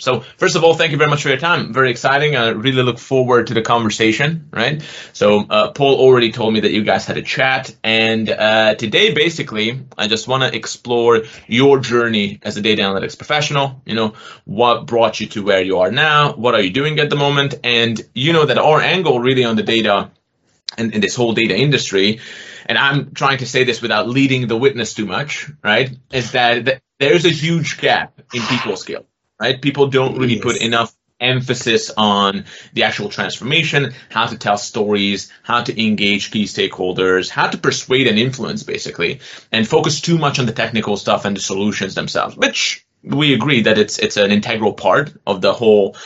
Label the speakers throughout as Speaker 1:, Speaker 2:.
Speaker 1: So first of all, thank you very much for your time. Very exciting. I really look forward to the conversation, right? So uh, Paul already told me that you guys had a chat, and uh, today basically I just want to explore your journey as a data analytics professional. You know, what brought you to where you are now? What are you doing at the moment? And you know that our angle really on the data and in this whole data industry and I'm trying to say this without leading the witness too much, right? Is that, there's a huge gap in people skill, right? People don't really yes. put enough emphasis on the actual transformation, how to tell stories, how to engage key stakeholders, how to persuade and influence basically, and focus too much on the technical stuff and the solutions themselves, which we agree that it's it's an integral part of the whole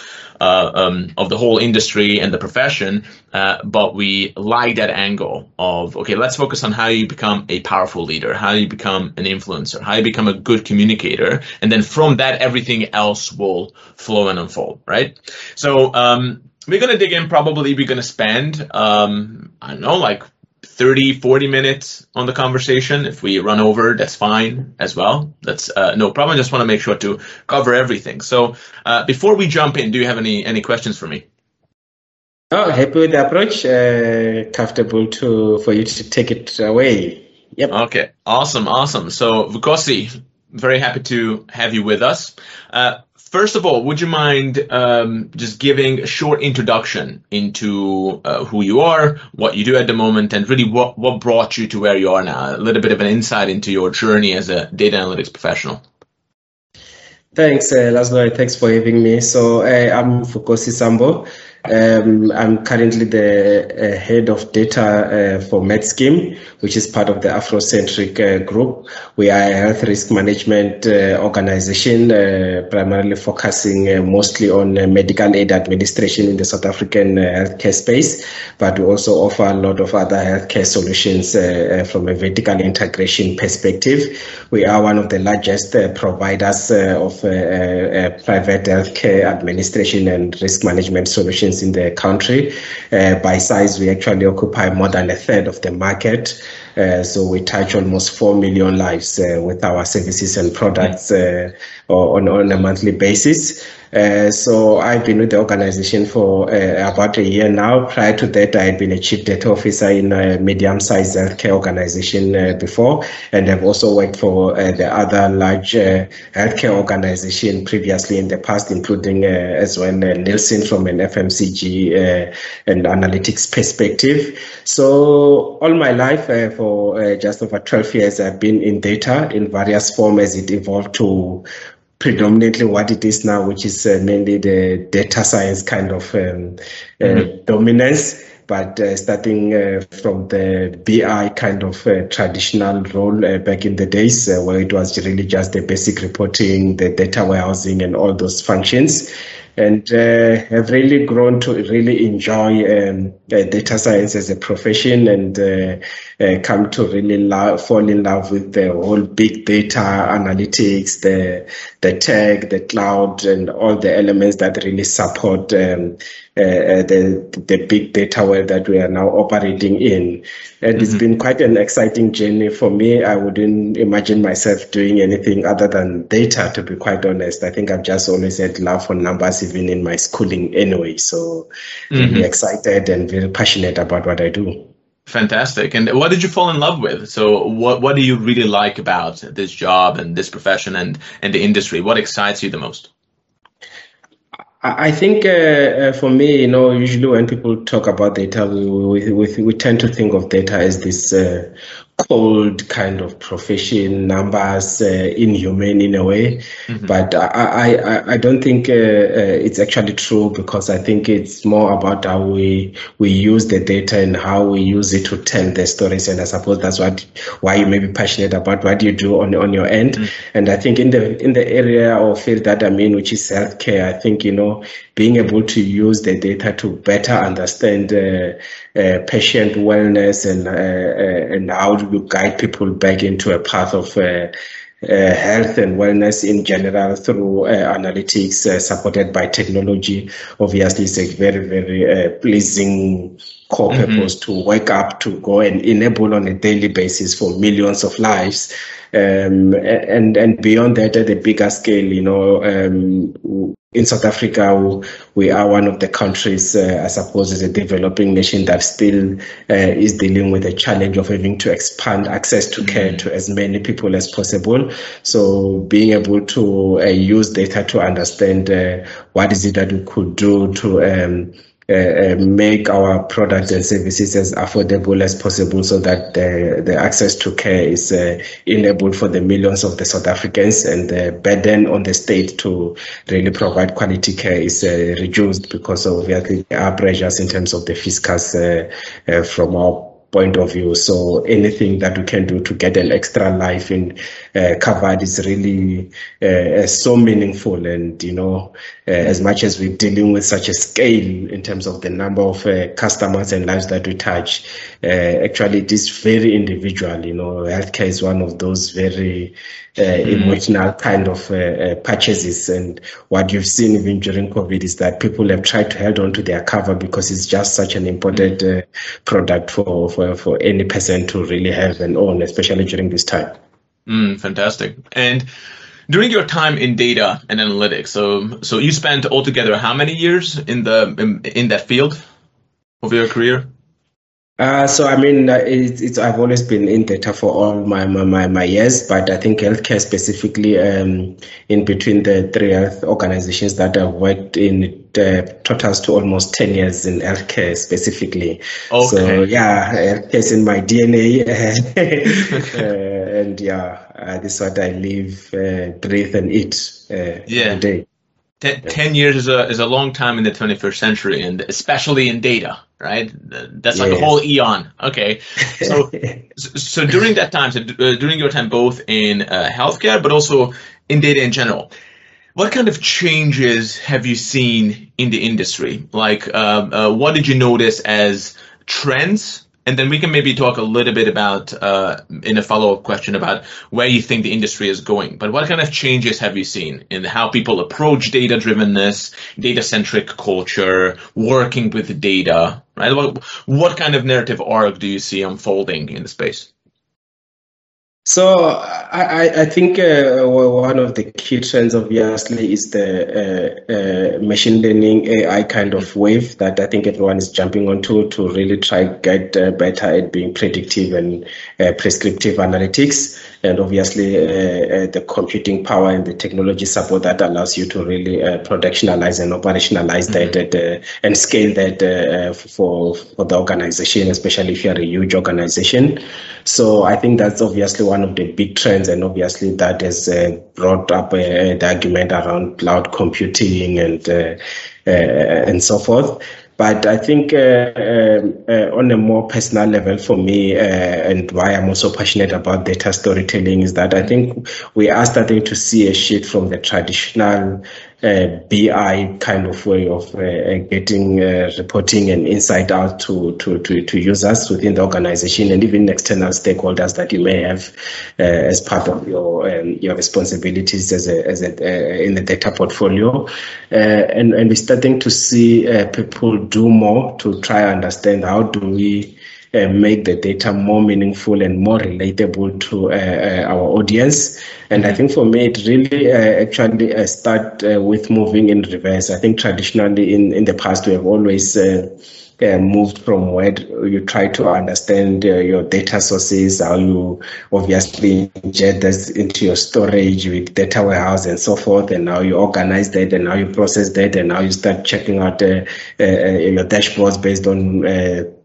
Speaker 1: um, of the whole industry and the profession, uh, but we like that angle of okay, let's focus on how you become a powerful leader, how you become an influencer, how you become a good communicator, and then from that everything else will flow and unfold, right? So um, we're gonna dig in. Probably we're gonna spend um, I don't know like 30, 40 minutes on the conversation. If we run over, that's fine as well. That's uh, no problem. I just want to make sure to cover everything. So uh, before we jump in, do you have any any questions for me?
Speaker 2: Oh, happy with the approach. Uh, comfortable to for you to take it away.
Speaker 1: Yep. Okay. Awesome. Awesome. So Vukosi, very happy to have you with us. Uh, First of all, would you mind um, just giving a short introduction into uh, who you are, what you do at the moment, and really what, what brought you to where you are now? A little bit of an insight into your journey as a data analytics professional.
Speaker 2: Thanks, uh, Laszlo. Thanks for having me. So uh, I'm Vukosi Sambo. Um, I'm currently the uh, head of data uh, for MedScheme, which is part of the Afrocentric uh, group. We are a health risk management uh, organization, uh, primarily focusing uh, mostly on medical aid administration in the South African healthcare space, but we also offer a lot of other healthcare solutions from a vertical integration perspective. We are one of the largest providers of private healthcare administration and risk management solutions in the country. Uh, by size, we actually occupy more than a third of the market. Uh, so we touch almost 4 million lives uh, with our services and products uh, on, on a monthly basis. Uh, so I've been with the organization for uh, about a year now. Prior to that, I had been a chief data officer in a medium-sized healthcare organization uh, before, and I've also worked for uh, the other large uh, healthcare organization previously in the past, including as well Nielsen from an FMCG and analytics perspective. So all my life, for just over 12 years, I've been in data in various forms as it evolved to predominantly what it is now, which is uh, mainly the data science kind of um, uh, mm-hmm. dominance. But uh, starting uh, from the BI kind of uh, traditional role uh, back in the days, where it was really just the basic reporting, the data warehousing, and all those functions and uh, have really grown to really enjoy um, uh, data science as a profession and uh, uh come to really love, fall in love with the whole big data analytics, the the tech, the cloud, and all the elements that really support um, uh, uh, the the big data world that we are now operating in. And mm-hmm. it's been quite an exciting journey for me. I wouldn't imagine myself doing anything other than data, to be quite honest. I think I've just always had love for numbers, even in my schooling anyway. So mm-hmm. really excited and very passionate about what I do.
Speaker 1: Fantastic. And what did you fall in love with? So what what do you really like about this job and this profession and, and the industry? What excites you the most?
Speaker 2: I think uh, uh, for me, you know, usually when people talk about data, we, we, we, tend to think of data as this uh, cold kind of profession, numbers, uh, inhuman in a way. Mm-hmm. But I, I, I don't think uh, uh, it's actually true because I think it's more about how we we use the data and how we use it to tell the stories. And I suppose that's what why you may be passionate about what you do on on your end. Mm-hmm. And I think in the in the area or field that I'm in, which is healthcare, I think you know being able to use the data to better understand uh, patient wellness and uh, uh, and how do you guide people back into a path of uh, uh, health and wellness in general through uh, analytics uh, supported by technology. Obviously, it's a very, very pleasing core mm-hmm. purpose to wake up to go and enable on a daily basis for millions of lives. Um, and and beyond that, at a bigger scale, you know, um, in South Africa, we are one of the countries, uh, I suppose, as a developing nation that still uh, is dealing with the challenge of having to expand access to care mm-hmm. to as many people as possible. So, being able to uh, use data to understand uh, what is it that we could do to um, uh, uh, make our products and services as affordable as possible so that the, the access to care is uh, enabled for the millions of the South Africans and the burden on the state to really provide quality care is uh, reduced because of the pressures in terms of the fiscus uh, uh, from our point of view. So anything that we can do to get an extra life in uh, covered is really uh, uh so meaningful. And you know, uh, as much as we're dealing with such a scale in terms of the number of uh, customers and lives that we touch, uh, actually it is very individual. You know, healthcare is one of those very mm. emotional kind of purchases. And what you've seen even during COVID is that people have tried to hold on to their cover because it's just such an important mm. product for, for, for any person to really have and own, especially during this time.
Speaker 1: Mm, fantastic. And during your time in data and analytics, so so you spent altogether how many years in the in, in that field of your career?
Speaker 2: Uh, so I mean, uh, it's, it's, I've always been in data for all my my, my years, but I think healthcare specifically, um, in between the three health organizations that I've worked in, uh, totals to almost ten years in healthcare specifically. Okay. So yeah, healthcare is in my DNA, uh, and yeah, uh, this is what I live, uh, breathe, and eat yeah. every day.
Speaker 1: Ten, ten years is a is a long time in the 21st century, and especially in data, right? That's like yes. a whole eon. Okay, so so during that time, so uh, during your time, both in uh, healthcare, but also in data in general, what kind of changes have you seen in the industry? Like, uh, uh what did you notice as trends and then we can maybe talk a little bit about uh, in a follow-up question about where you think the industry is going. But what kind of changes have you seen in how people approach data drivenness data-centric culture working with data right? What, what kind of narrative arc do you see unfolding in the space
Speaker 2: so I, I think uh, one of the key trends, obviously, is the uh, uh, machine learning AI kind of wave that I think everyone is jumping onto to really try to get uh, better at being predictive and uh, prescriptive analytics, and obviously uh, the computing power and the technology support that allows you to really productionalize and operationalize mm-hmm. that and scale that for for the organization, especially if you're a huge organization. So I think that's obviously one of the big trends, and obviously that has uh, brought up uh, the argument around cloud computing and uh, uh and so forth. But I think uh, uh, on a more personal level for me, and why I'm also passionate about data storytelling is that I think we are starting to see a shift from the traditional uh, BI kind of way of uh, getting uh, reporting and insight out to, to, to, to, users within the organization and even external stakeholders that you may have as part of your um, your responsibilities as a, as a, in the data portfolio. and, and we're starting to see people do more to try to understand how do we uh, make the data more meaningful and more relatable to uh, uh, our audience. And I think for me, it really uh, actually uh, start uh, with moving in reverse. I think traditionally in, in the past, we have always uh, moved from where you try to understand uh, your data sources, how you obviously inject this into your storage with data warehouse and so forth, and how you organize that, and how you process that, and how you start checking out uh, your dashboards based on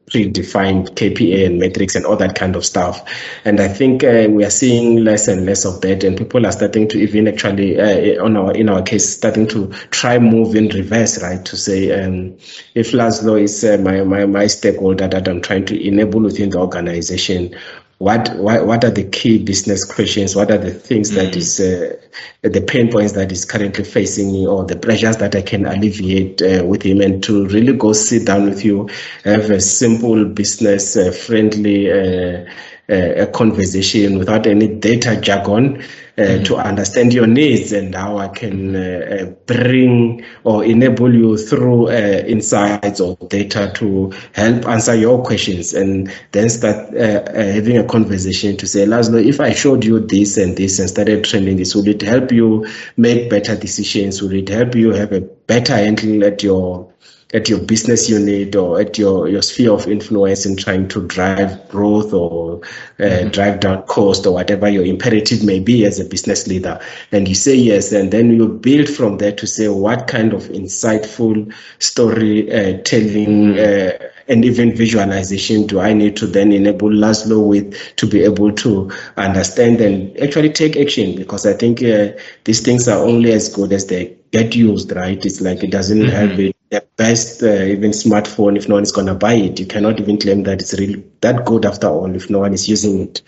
Speaker 2: predefined KPI and metrics and all that kind of stuff. And I think uh, we are seeing less and less of that, and people are starting to even actually, uh, on our in our case, starting to try move in reverse, right? To say, um, if Laszlo is uh, my, my my stakeholder that I'm trying to enable within the organization, what, what what are the key business questions? What are the things mm. that is uh, the pain points that is currently facing me, or the pressures that I can alleviate uh, with him, and to really go sit down with you, have a simple business uh, friendly. Uh, a conversation without any data jargon uh, mm-hmm. to understand your needs and how I can uh, uh bring or enable you through uh, insights or data to help answer your questions and then start uh, having a conversation to say, Laszlo, if I showed you this and this and started training this, would it help you make better decisions? Would it help you have a better handle at your at your business unit or at your, your sphere of influence in trying to drive growth or uh, mm-hmm. drive down cost or whatever your imperative may be as a business leader. And you say yes, and then you build from there to say what kind of insightful story uh, telling mm-hmm. uh, and even visualization do I need to then enable Laszlo with to be able to understand and actually take action because I think uh, these things are only as good as they get used, right? It's like it doesn't mm-hmm. have it the best uh, even smartphone if no one is going to buy it. You cannot even claim that it's really that good after all if no one is using it.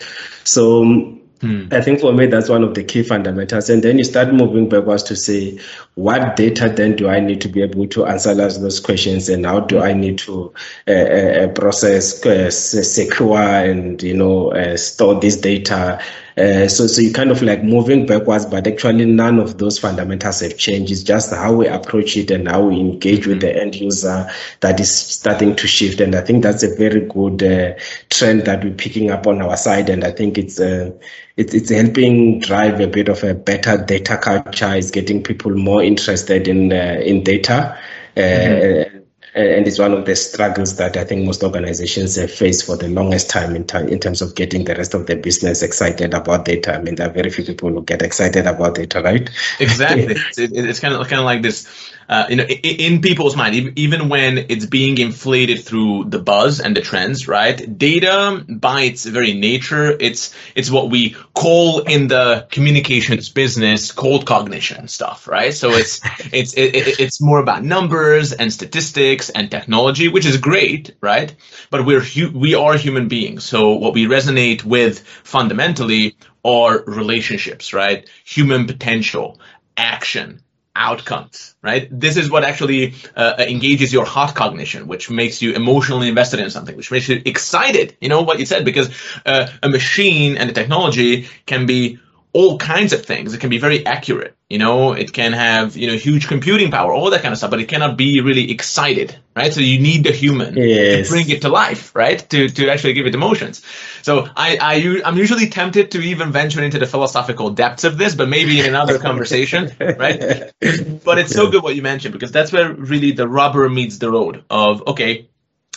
Speaker 2: So hmm. I think for me that's one of the key fundamentals, and then you start moving backwards to say, what data then do I need to be able to answer those questions, and how do I need to uh, uh, process, uh, secure, and you know uh, store this data uh, so, so you kind of like moving backwards, but actually none of those fundamentals have changed. It's just how we approach it and how we engage with the end user that is starting to shift. And I think that's a very good uh, trend that we're picking up on our side. And I think it's uh, it's it's helping drive a bit of a better data culture. It's getting people more interested in uh, in data. Uh, mm-hmm and it's one of the struggles that I think most organizations have faced for the longest time in, time in terms of getting the rest of the business excited about data. I mean, there are very few people who get excited about data, right?
Speaker 1: Exactly. it's, it's kind of kind of like this uh, you know, in, in, people's mind, even when it's being inflated through the buzz and the trends, right? Data, by its very nature, it's it's what we call in the communications business cold cognition stuff, right? So it's it's it, it's more about numbers and statistics and technology, which is great, right? But we're hu- we are human beings, so what we resonate with fundamentally are relationships, right? Human potential, action outcomes, right? This is what actually uh, engages your hot cognition, which makes you emotionally invested in something, which makes you excited. You know what you said, because uh, a machine and a technology can be all kinds of things. It can be very accurate. You know, it can have, you know, huge computing power, all that kind of stuff, but it cannot be really excited, right? So you need the human yes. to bring it to life, right? To, to actually give it emotions. So I, I, I'm usually tempted to even venture into the philosophical depths of this, but maybe in another conversation, right? But it's so good what you mentioned because that's where really the rubber meets the road of, okay,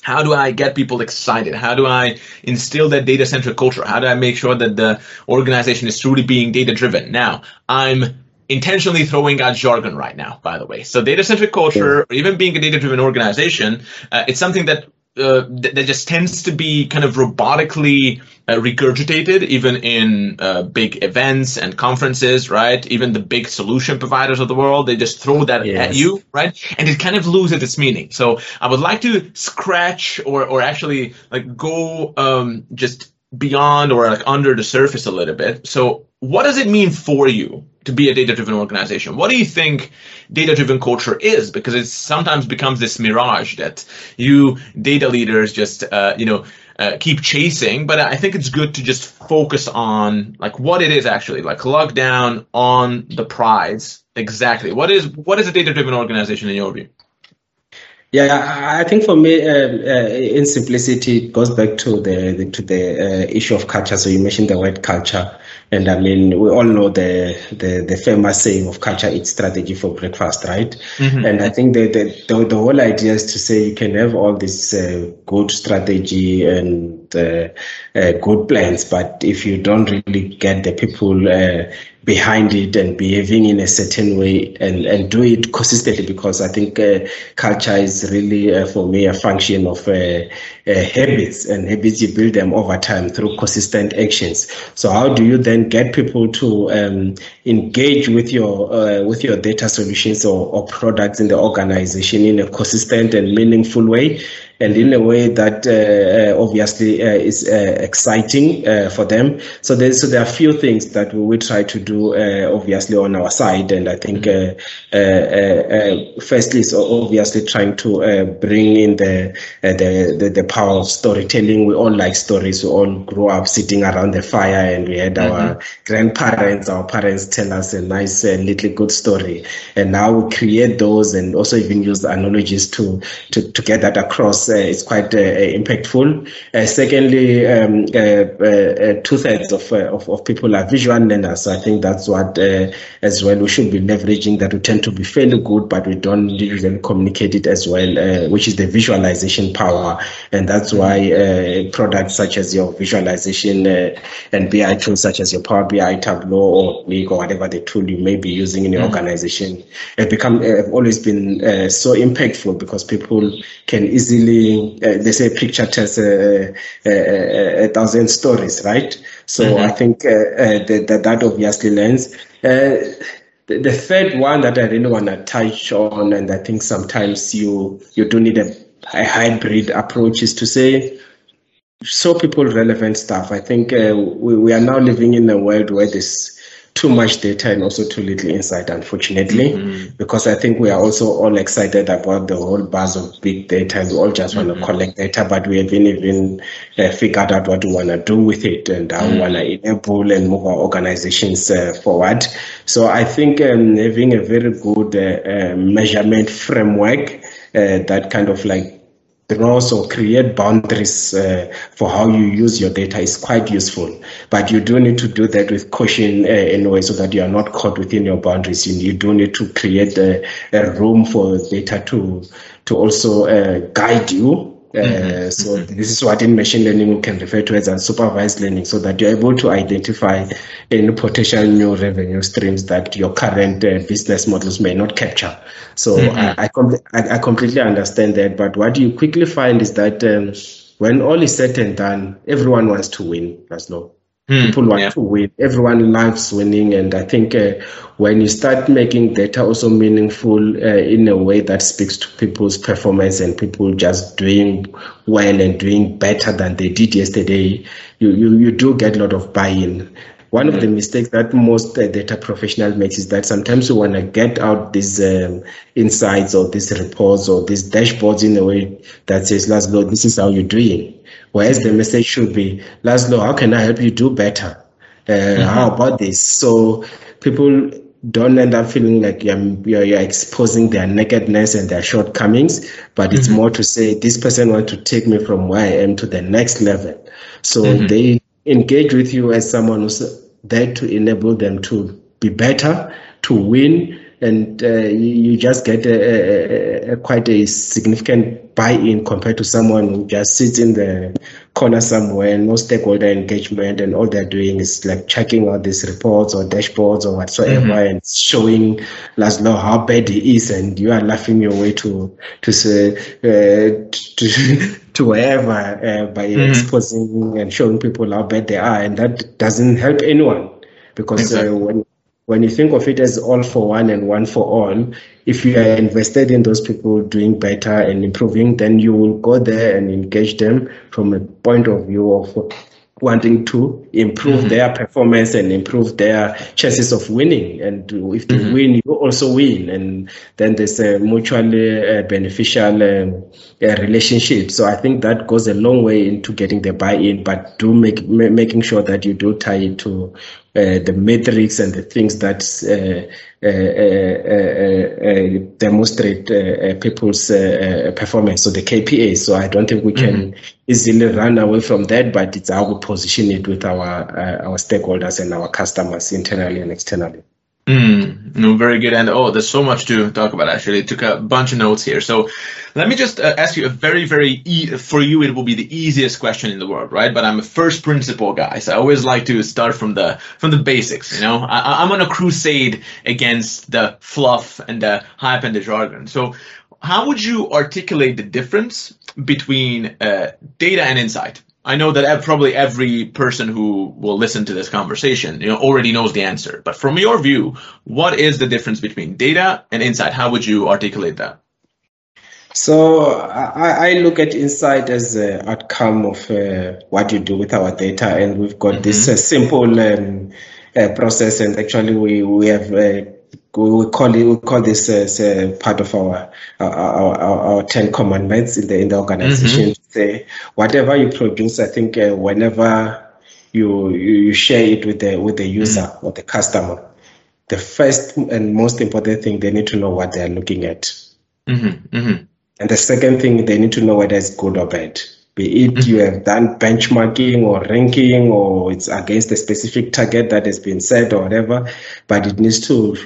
Speaker 1: how do I get people excited? How do I instill that data centric culture? How do I make sure that the organization is truly being data driven? Now, I'm intentionally throwing out jargon right now, by the way. So data centric culture, or even being a data driven organization, uh, it's something that uh, that, that just tends to be kind of robotically uh, regurgitated, even in uh, big events and conferences, right? Even the big solution providers of the world, they just throw that yes. at you, right? And it kind of loses its meaning. So I would like to scratch or, or actually like go um, just beyond or like under the surface a little bit. So what does it mean for you to be a data driven organization? What do you think data driven culture is? Because it sometimes becomes this mirage that you data leaders just, uh, you know, uh, keep chasing, but I think it's good to just focus on like what it is actually, like lock down on the prize. Exactly. What is what is a data driven organization in your view?
Speaker 2: Yeah, I think for me, um, uh, in simplicity, it goes back to the, the to the uh, issue of culture. So you mentioned the word culture, and I mean we all know the the, the famous saying of culture eats strategy for breakfast, right? Mm-hmm. And I think the, the, the the whole idea is to say you can have all this uh, good strategy and uh, uh, good plans, but if you don't really get the people uh, behind it and behaving in a certain way and, and do it consistently because I think uh, culture is really, uh, for me, a function of uh, uh, habits and habits you build them over time through consistent actions. So how do you then get people to um, engage with your uh, with your data solutions or, or products in the organization in a consistent and meaningful way? And in a way that uh, obviously uh, is uh, exciting uh, for them. So, there, so there are a few things that we will try to do uh, obviously on our side, and I think uh, firstly is obviously trying to bring in the, the, the the power of storytelling. We all like stories. We all grew up sitting around the fire, and we had mm-hmm. our grandparents, our parents tell us a nice little good story, and now we create those and also even use analogies to to, to get that across uh, it's quite uh, impactful. Uh, secondly, um, two thirds of, of, of people are visual learners. So I think that's what as well we should be leveraging that we tend to be fairly good, but we don't usually communicate it as well, which is the visualization power. And that's why products such as your visualization and BI tools such as your Power BI, Tableau, or Qlik, or whatever the tool you may be using in your mm-hmm. organization have become have always been uh, so impactful because people can easily uh, they say a picture tells a, a, a, thousand stories, right? So mm-hmm. I think uh, uh, that, that obviously lends. Uh, the, the third one that I really want to touch on, and I think sometimes you you do need a, a hybrid approach, is to say show people relevant stuff. I think uh, we, we are now living in a world where this too much data and also too little insight, unfortunately, mm-hmm. because I think we are also all excited about the whole buzz of big data and we all just want mm-hmm. to collect data, but we haven't even uh, figured out what we want to do with it and how mm-hmm. we want to enable and move our organizations uh, forward. So I think um, having a very good uh, uh measurement framework uh, that kind of like draws or create boundaries uh, for how you use your data is quite useful. But you do need to do that with caution uh, in a way so that you are not caught within your boundaries. You, you do need to create a, a room for data to to also uh, guide you. Uh, so mm-hmm. this is what in machine learning we can refer to as unsupervised learning, so that you're able to identify any potential new revenue streams that your current uh, business models may not capture. So mm-hmm. I, I, com- I, I, completely understand that, but what you quickly find is that um, when all is said and done, everyone wants to win, as no. Mm, People want yeah. to win. Everyone loves winning, and I think uh, when you start making data also meaningful uh, in a way that speaks to people's performance and people just doing well and doing better than they did yesterday, you you, you do get a lot of buy-in. One mm-hmm. of the hmm. mistakes that most uh, data professionals makes is that sometimes you want to get out these um, insights or these reports or these dashboards in a way that says, Laszlo, this is how you're doing Whereas the message should be, Laszlo, how can I help you do better? Uh, mm-hmm. How about this? So people don't end up feeling like you're, you're, you're, exposing their nakedness and their shortcomings, but it's mm-hmm. more to say this person wants to take me from where I am to the next level. So mm-hmm. they engage with you as someone who's there to enable them to be better, to win, and uh, you just get a, a, a, quite a significant buy-in compared to someone who just sits in the corner somewhere, and no stakeholder engagement, and all they're doing is like checking out these reports or dashboards or whatsoever, mm-hmm. and showing Laszlo how bad he is, and you are laughing your way to to say uh, to to wherever uh, by mm-hmm. exposing and showing people how bad they are, and that doesn't help anyone because uh, exactly. when when you think of it as all for one and one for all, if you are invested in those people doing better and improving, then you will go there and engage them from a point of view of wanting to improve mm-hmm. their performance and improve their chances of winning. And if they mm-hmm. win, you also win. And then there's a mutually uh, beneficial um, uh, relationship. So I think that goes a long way into getting the buy-in, but do make making sure that you do tie it to Uh, the metrics and the things that uh, uh, uh, uh, uh demonstrate people's performance, so the KPIs. So I don't think we mm-hmm. can mm-hmm. easily run away from that, but it's how we position it with our our stakeholders and our customers internally and externally.
Speaker 1: Mm, no, very good. And oh, there's so much to talk about. Actually, I took a bunch of notes here. So let me just uh, ask you a very, very e- for you. It will be the easiest question in the world, right? But I'm a first principle guy, so I always like to start from the from the basics. You know, I, I'm on a crusade against the fluff and the hype and the jargon. So how would you articulate the difference between uh, data and insight? I know that probably every person who will listen to this conversation, you know, already knows the answer. But from your view, what is the difference between data and insight? How would you articulate that?
Speaker 2: So I, I, look at insight as an outcome of uh, what you do with our data, and we've got mm-hmm. this uh, simple um, uh, process, and actually we we have. Uh, we call it, we call this as part of our our, our, our ten commandments in the in the organization. Mm-hmm. Say whatever you produce, I think uh, whenever you, you share it with the with the user mm-hmm. or the customer, the first and most important thing they need to know what they are looking at. Mm-hmm. mm-hmm. And the second thing, they need to know whether it's good or bad. Be it mm-hmm. you have done benchmarking or ranking or it's against a specific target that has been set or whatever, but it needs to uh,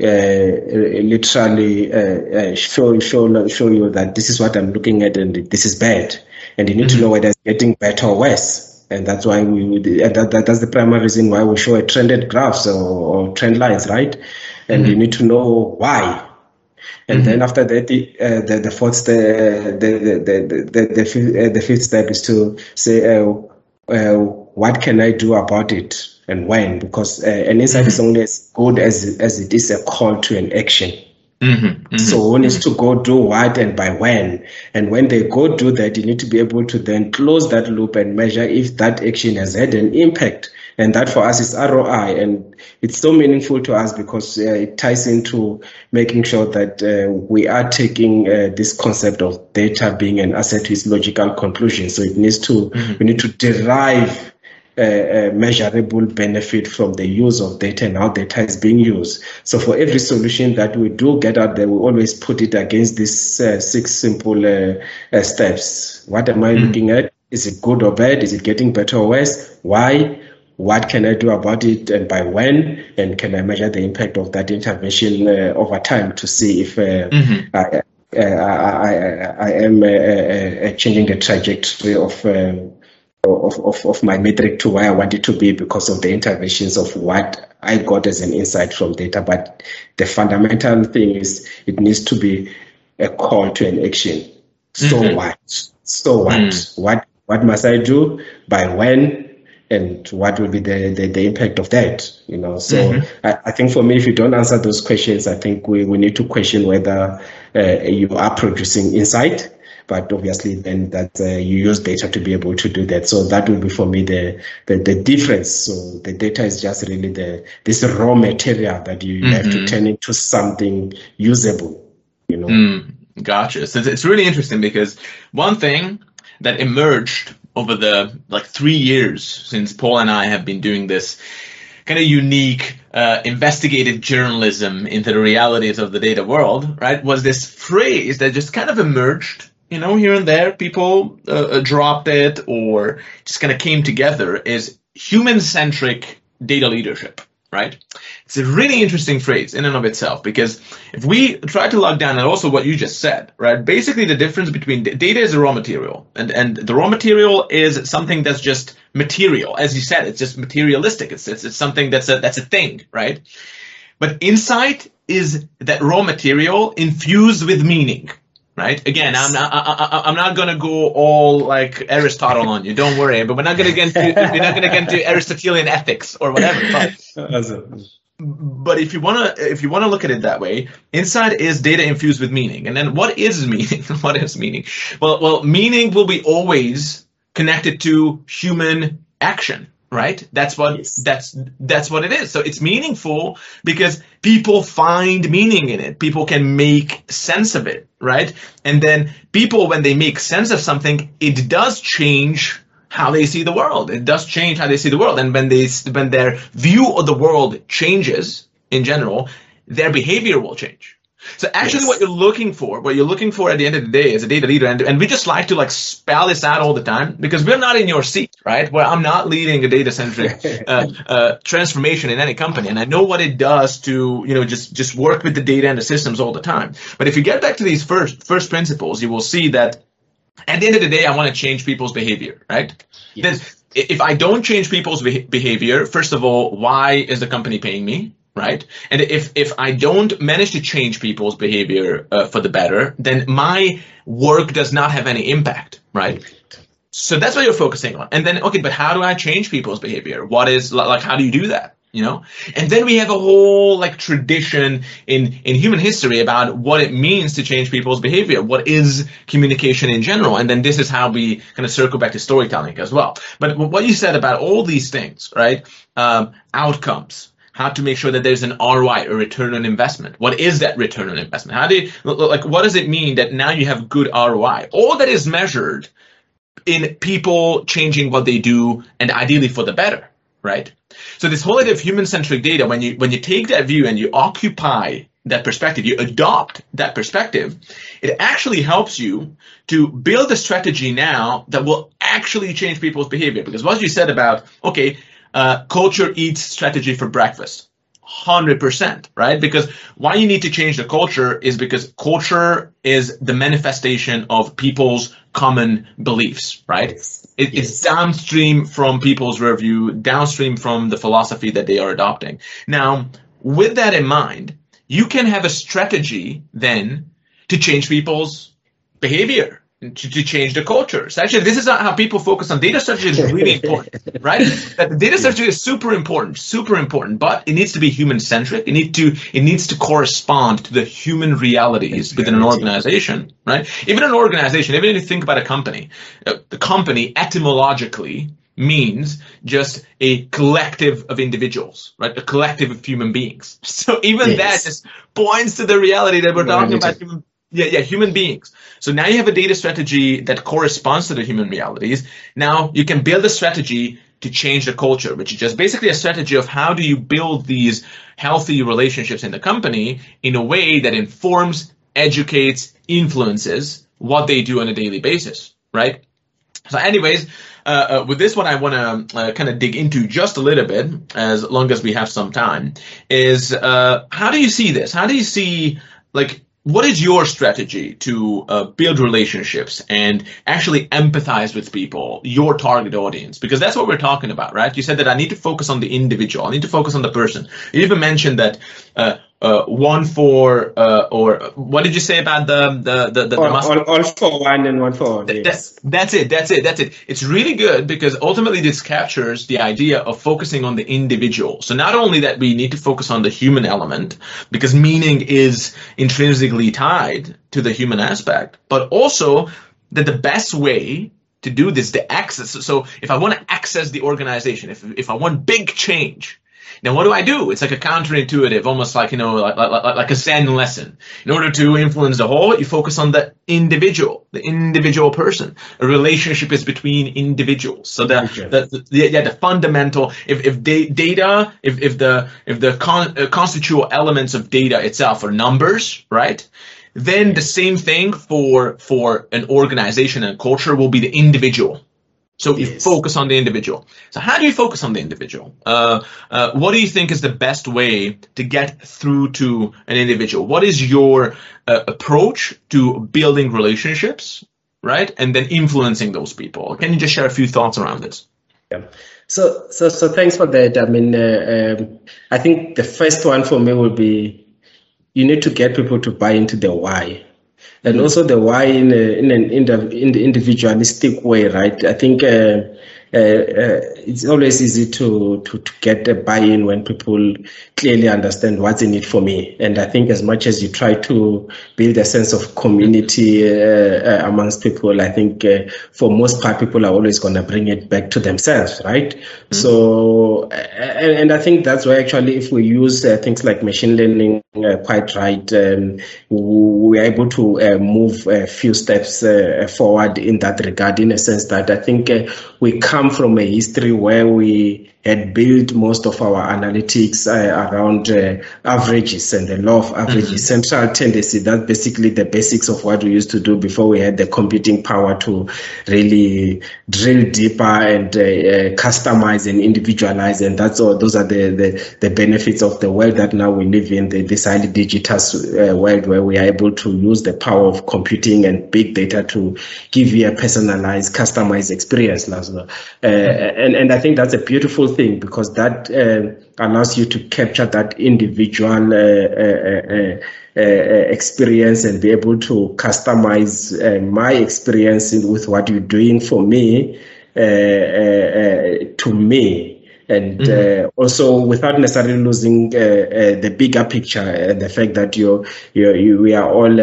Speaker 2: literally uh, uh, show show show you that this is what I'm looking at and this is bad, and you need mm-hmm. to know whether it's getting better or worse. And that's why we that, that that's the primary reason why we show a trended graphs or, or trend lines, right? And mm-hmm. you need to know why and mm-hmm. then after that, the, uh, the, the fourth step, the, the, the, the, the, fifth, uh, the fifth step is to say, uh, uh what can I do about it and when? Because uh, an insight mm-hmm. is only as good as, as it is a call to an action. Mm-hmm, mm-hmm, so one is to go do what and by when. And when they go do that, you need to be able to then close that loop and measure if that action has had an impact. And that for us is ROI. And it's so meaningful to us because uh, it ties into making sure that uh, we are taking uh, this concept of data being an asset to its logical conclusion. So it needs to, mm-hmm. we need to derive a, measurable benefit from the use of data and how data is being used. So for every solution that we do get out there, we always put it against these uh, six simple uh, uh, steps. What am I mm. looking at? Is it good or bad? Is it getting better or worse? Why? What can I do about it and by when? And can I measure the impact of that intervention uh, over time to see if uh, mm-hmm. I, uh, I, I, I, am changing the trajectory of um, of, of, of my metric to where I want it to be because of the interventions of what I got as an insight from data. But the fundamental thing is it needs to be a call to an action. So mm-hmm. what? So what? Mm. What what must I do? By when? And what will be the, the, the impact of that? You know, so mm-hmm. I, I, think for me, if you don't answer those questions, I think we, we need to question whether uh, you are producing insight but obviously then that uh, you use data to be able to do that. So that will be for me the, the, the difference. So the data is just really the this raw material that you mm-hmm. have to mm-hmm. turn into something usable. You know.
Speaker 1: Mm, gotcha. So it's really interesting because one thing that emerged over the like three years since Paul and I have been doing this kind of unique uh, investigative journalism into the realities of the data world, right, was this phrase that just kind of emerged you know, here and there, people uh, uh dropped it or just kind of came together is human centric data leadership, right? It's a really interesting phrase in and of itself because if we try to log down and also what you just said, right? Basically, the difference between data is a raw material and, and the raw material is something that's just material. As you said, it's just materialistic. It's, it's, it's something that's a, that's a thing, right? But insight is that raw material infused with meaning right? Again, I'm not, I, am not gonna go all like Aristotle on you. Don't worry, but we're not gonna get into, we're not gonna get into Aristotelian ethics or whatever. But, but if you wanna, if you wanna look at it that way, inside is data infused with meaning. And then what is meaning? what is meaning? Well, well, meaning will be always connected to human action right? That's what yes. that's that's what it is. So it's meaningful because people find meaning in it. People can make sense of it right? And then people when they make sense of something it does change how they see the world. It does change how they see the world. And when they when their view of the world changes in general their behavior will change so actually, yes. what you're looking for, what you're looking for at the end of the day as a data leader, and, and we just like to like spell this out all the time because we're not in your seat, right? Where I'm not leading a data centric uh, uh, transformation in any company, and I know what it does to you know just just work with the data and the systems all the time. But if you get back to these first first principles, you will see that at the end of the day, I want to change people's behavior, right? Yes. Then if I don't change people's behavior, first of all, why is the company paying me? Right? And if if I don't manage to change people's behavior uh, for the better, then my work does not have any impact, right? So that's what you're focusing on. And then okay, but how do I change people's behavior? What is like how do you do that? you know and then we have a whole like tradition in in human history about what it means to change people's behavior what is communication in general and then this is how we kind of circle back to storytelling as well but what you said about all these things right um, outcomes how to make sure that there's an ROI, a return on investment. What is that return on investment? How do you, like what does it mean that now you have good ROI? All that is measured in people changing what they do and ideally for the better, right? So this whole idea of human-centric data, when you when you take that view and you occupy that perspective, you adopt that perspective, it actually helps you to build a strategy now that will actually change people's behavior. Because what you said about, okay, uh, culture eats strategy for breakfast. 100%, right? Because why you need to change the culture is because culture is the manifestation of people's common beliefs, right? Yes. It, yes. It's downstream from people's review, downstream from the philosophy that they are adopting. Now, with that in mind, you can have a strategy then to change people's behavior to, to change the culture. So actually, this is not how people focus on data strategy is really important, right? That the data strategy is super important, super important, but it needs to be human centric. It needs to it needs to correspond to the human realities within an organization, right? Even an organization, even if you think about a company, uh, the company etymologically means just a collective of individuals, right? A collective of human beings. So even yes. that just points to the reality that we're talking about human yeah, yeah, human beings. So now you have a data strategy that corresponds to the human realities. Now you can build a strategy to change the culture, which is just basically a strategy of how do you build these healthy relationships in the company in a way that informs, educates, influences what they do on a daily basis, right? So, anyways, uh, uh, with this one, I want to uh, kind of dig into just a little bit, as long as we have some time. Is uh, how do you see this? How do you see like what is your strategy to uh, build relationships and actually empathize with people, your target audience? Because that's what we're talking about, right? You said that I need to focus on the individual. I need to focus on the person. You even mentioned that uh, uh, one for uh, or what did you say about the the the, the,
Speaker 2: all, all, all, for one and one for all? Yes.
Speaker 1: That, that's it. That's it. That's it. It's really good because ultimately this captures the idea of focusing on the individual. So not only that we need to focus on the human element because meaning is intrinsically tied to the human aspect, but also that the best way to do this, the access. So if I want to access the organization, if if I want big change now, what do I do? It's like a counterintuitive, almost like, you know, like, like, like a Zen lesson. In order to influence the whole, you focus on the individual, the individual person. A relationship is between individuals. So the, the, the, yeah, the fundamental, if, if da- data, if, if the, if the con- uh, constitutional elements of data itself are numbers, right? Then the same thing for, for an organization and culture will be the individual so you yes. focus on the individual. So how do you focus on the individual? Uh, uh, what do you think is the best way to get through to an individual? What is your uh, approach to building relationships, right, and then influencing those people? Can you just share a few thoughts around this?
Speaker 2: Yeah. So, so, so thanks for that. I mean, uh, um, I think the first one for me would be you need to get people to buy into the why and also the why in, a, in an in the individualistic way, right? I think uh, uh, uh, it's always easy to, to, to get a buy-in when people clearly understand what's in it for me. And I think as much as you try to build a sense of community uh, uh amongst people, I think uh, for most part, people are always going to bring it back to themselves, right? Mm-hmm. So, and, and, I think that's why actually, if we use things like machine learning quite right, um, we're able to move a few steps forward in that regard, in a sense that I think we come come from a history where we had built most of our analytics uh, around uh, averages and the law of averages, mm-hmm. central tendency. That's basically the basics of what we used to do before we had the computing power to really drill deeper and uh, uh customize and individualize. And that's all. Those are the, the, the benefits of the world that now we live in, the, this highly digital uh, world where we are able to use the power of computing and big data to give you a personalized, customized experience. Uh, and, and I think that's a beautiful thing because that uh, allows you to capture that individual uh, uh, uh, experience and be able to customize my experience with what you're doing for me to me and mm-hmm. uh, also without necessarily losing uh, uh, the bigger picture and the fact that you you we are all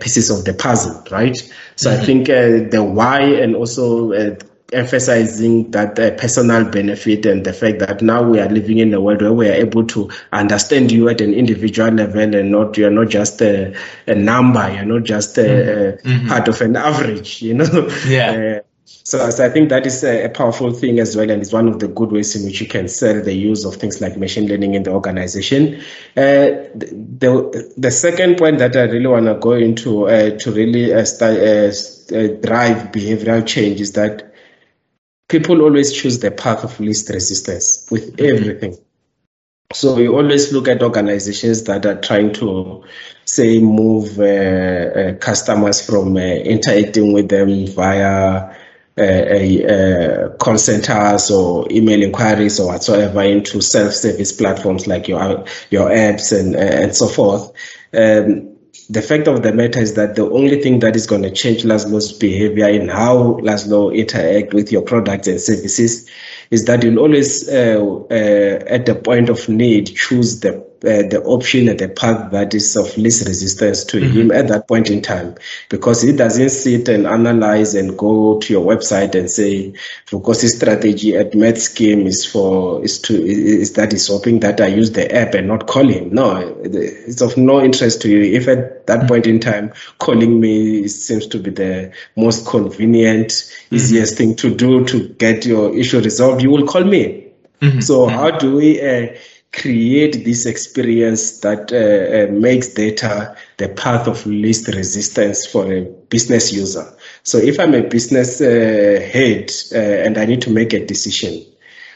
Speaker 2: pieces of the puzzle, right? So mm-hmm. I think the why and also emphasizing that uh, personal benefit and the fact that now we are living in a world where we are able to understand you at an individual level and not you're not just a, a number you're not just a, mm-hmm. mm-hmm. part of an average you know
Speaker 1: yeah
Speaker 2: uh, so, so, I think that is a, a, powerful thing as well, and it's one of the good ways in which you can sell the use of things like machine learning in the organization. Uh, the, the second point that I really want to go into uh, to really uh, start, uh, uh, drive behavioral change is that people always choose the path of least resistance with mm-hmm. everything. So we always look at organizations that are trying to, say, move uh, uh, customers from uh, interacting with them via uh, uh, call centers or email inquiries or whatsoever into self-service platforms like your your apps and and so forth. Um, the fact of the matter is that the only thing that is going to change Laszlo's behavior in how Laszlo interact with your products and services is that you'll always, uh, uh, at the point of need, choose the the option and the path that is of least resistance to mm-hmm. him at that point in time because he doesn't sit and analyze and go to your website and say because his strategy at Medscheme is for is to is that he's hoping that I use the app and not call him. No, it's of no interest to you. If at that mm-hmm. point in time calling me seems to be the most convenient, mm-hmm. easiest thing to do to get your issue resolved, you will call me. Mm-hmm. So mm-hmm. how do we uh, create this experience that uh, uh, makes data the path of least resistance for a business user. So if I'm a business uh, head uh, and I need to make a decision,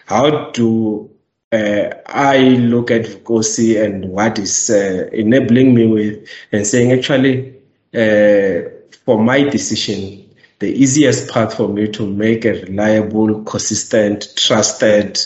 Speaker 2: how do uh, I look at Vukosi and what is uh, enabling me with and saying actually for my decision, the easiest path for me to make a reliable, consistent, trusted,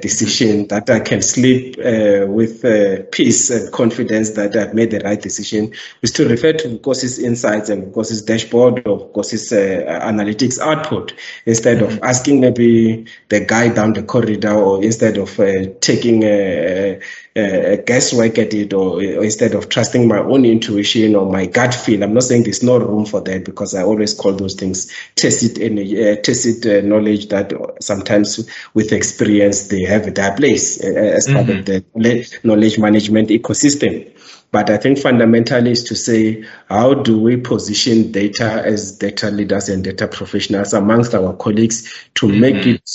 Speaker 2: decision that I can sleep uh, with uh, peace and confidence that I've made the right decision is to refer to Vukosi's insights and Vukosi's dashboard or uh, analytics output instead mm-hmm. of asking maybe the guy down the corridor or instead of uh, taking a, a, guesswork at it or, or, instead of trusting my own intuition or my gut feel. I'm not saying there's no room for that because I always call those things tacit, uh, tacit uh, knowledge that sometimes with experience they have their place uh, as mm-hmm. part of mm-hmm. the knowledge management ecosystem. But I think fundamentally is to say, how do we position data as data leaders and data professionals amongst our colleagues to mm-hmm. make it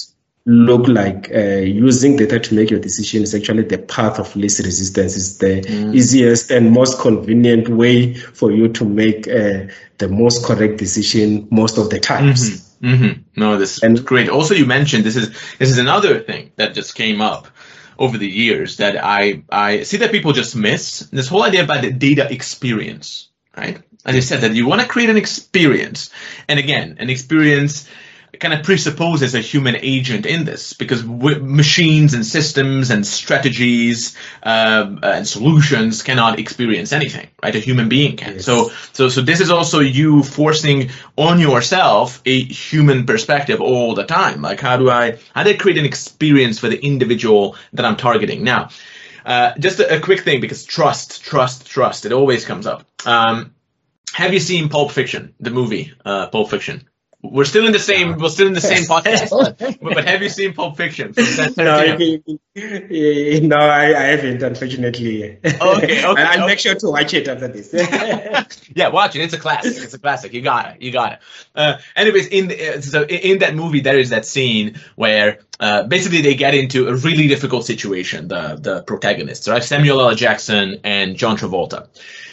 Speaker 2: look like uh, using data to make your decision is actually the path of least resistance. Is the mm. easiest and most convenient way for you to make uh, the most correct decision most of the times.
Speaker 1: Mm-hmm. Mm-hmm. No, this is and, great. Also, you mentioned this is this is another thing that just came up over the years that I I see that people just miss this whole idea about the data experience, right? And you said that you want to create an experience, and again, an experience kind of presupposes a human agent in this because w- machines and systems and strategies uh, and solutions cannot experience anything, right? A human being can. Yes. So, so, so this is also you forcing on yourself a human perspective all the time. Like, how do I, how do I create an experience for the individual that I'm targeting? Now, uh, just a, a, quick thing because trust, trust, trust, it always comes up. Um, have you seen Pulp Fiction, the movie, uh, Pulp Fiction? We're still in the same. We're still in the same podcast. but have you seen Pulp Fiction?
Speaker 2: no, no, I, I haven't, unfortunately.
Speaker 1: Okay, okay. I'll
Speaker 2: okay. make sure to watch it after this.
Speaker 1: yeah, watch it. It's a classic. It's a classic. You got it. You got it. Uh, anyways, in the, so in that movie, there is that scene where uh, basically they get into a really difficult situation. The the protagonists, right? Samuel L. Jackson and John Travolta.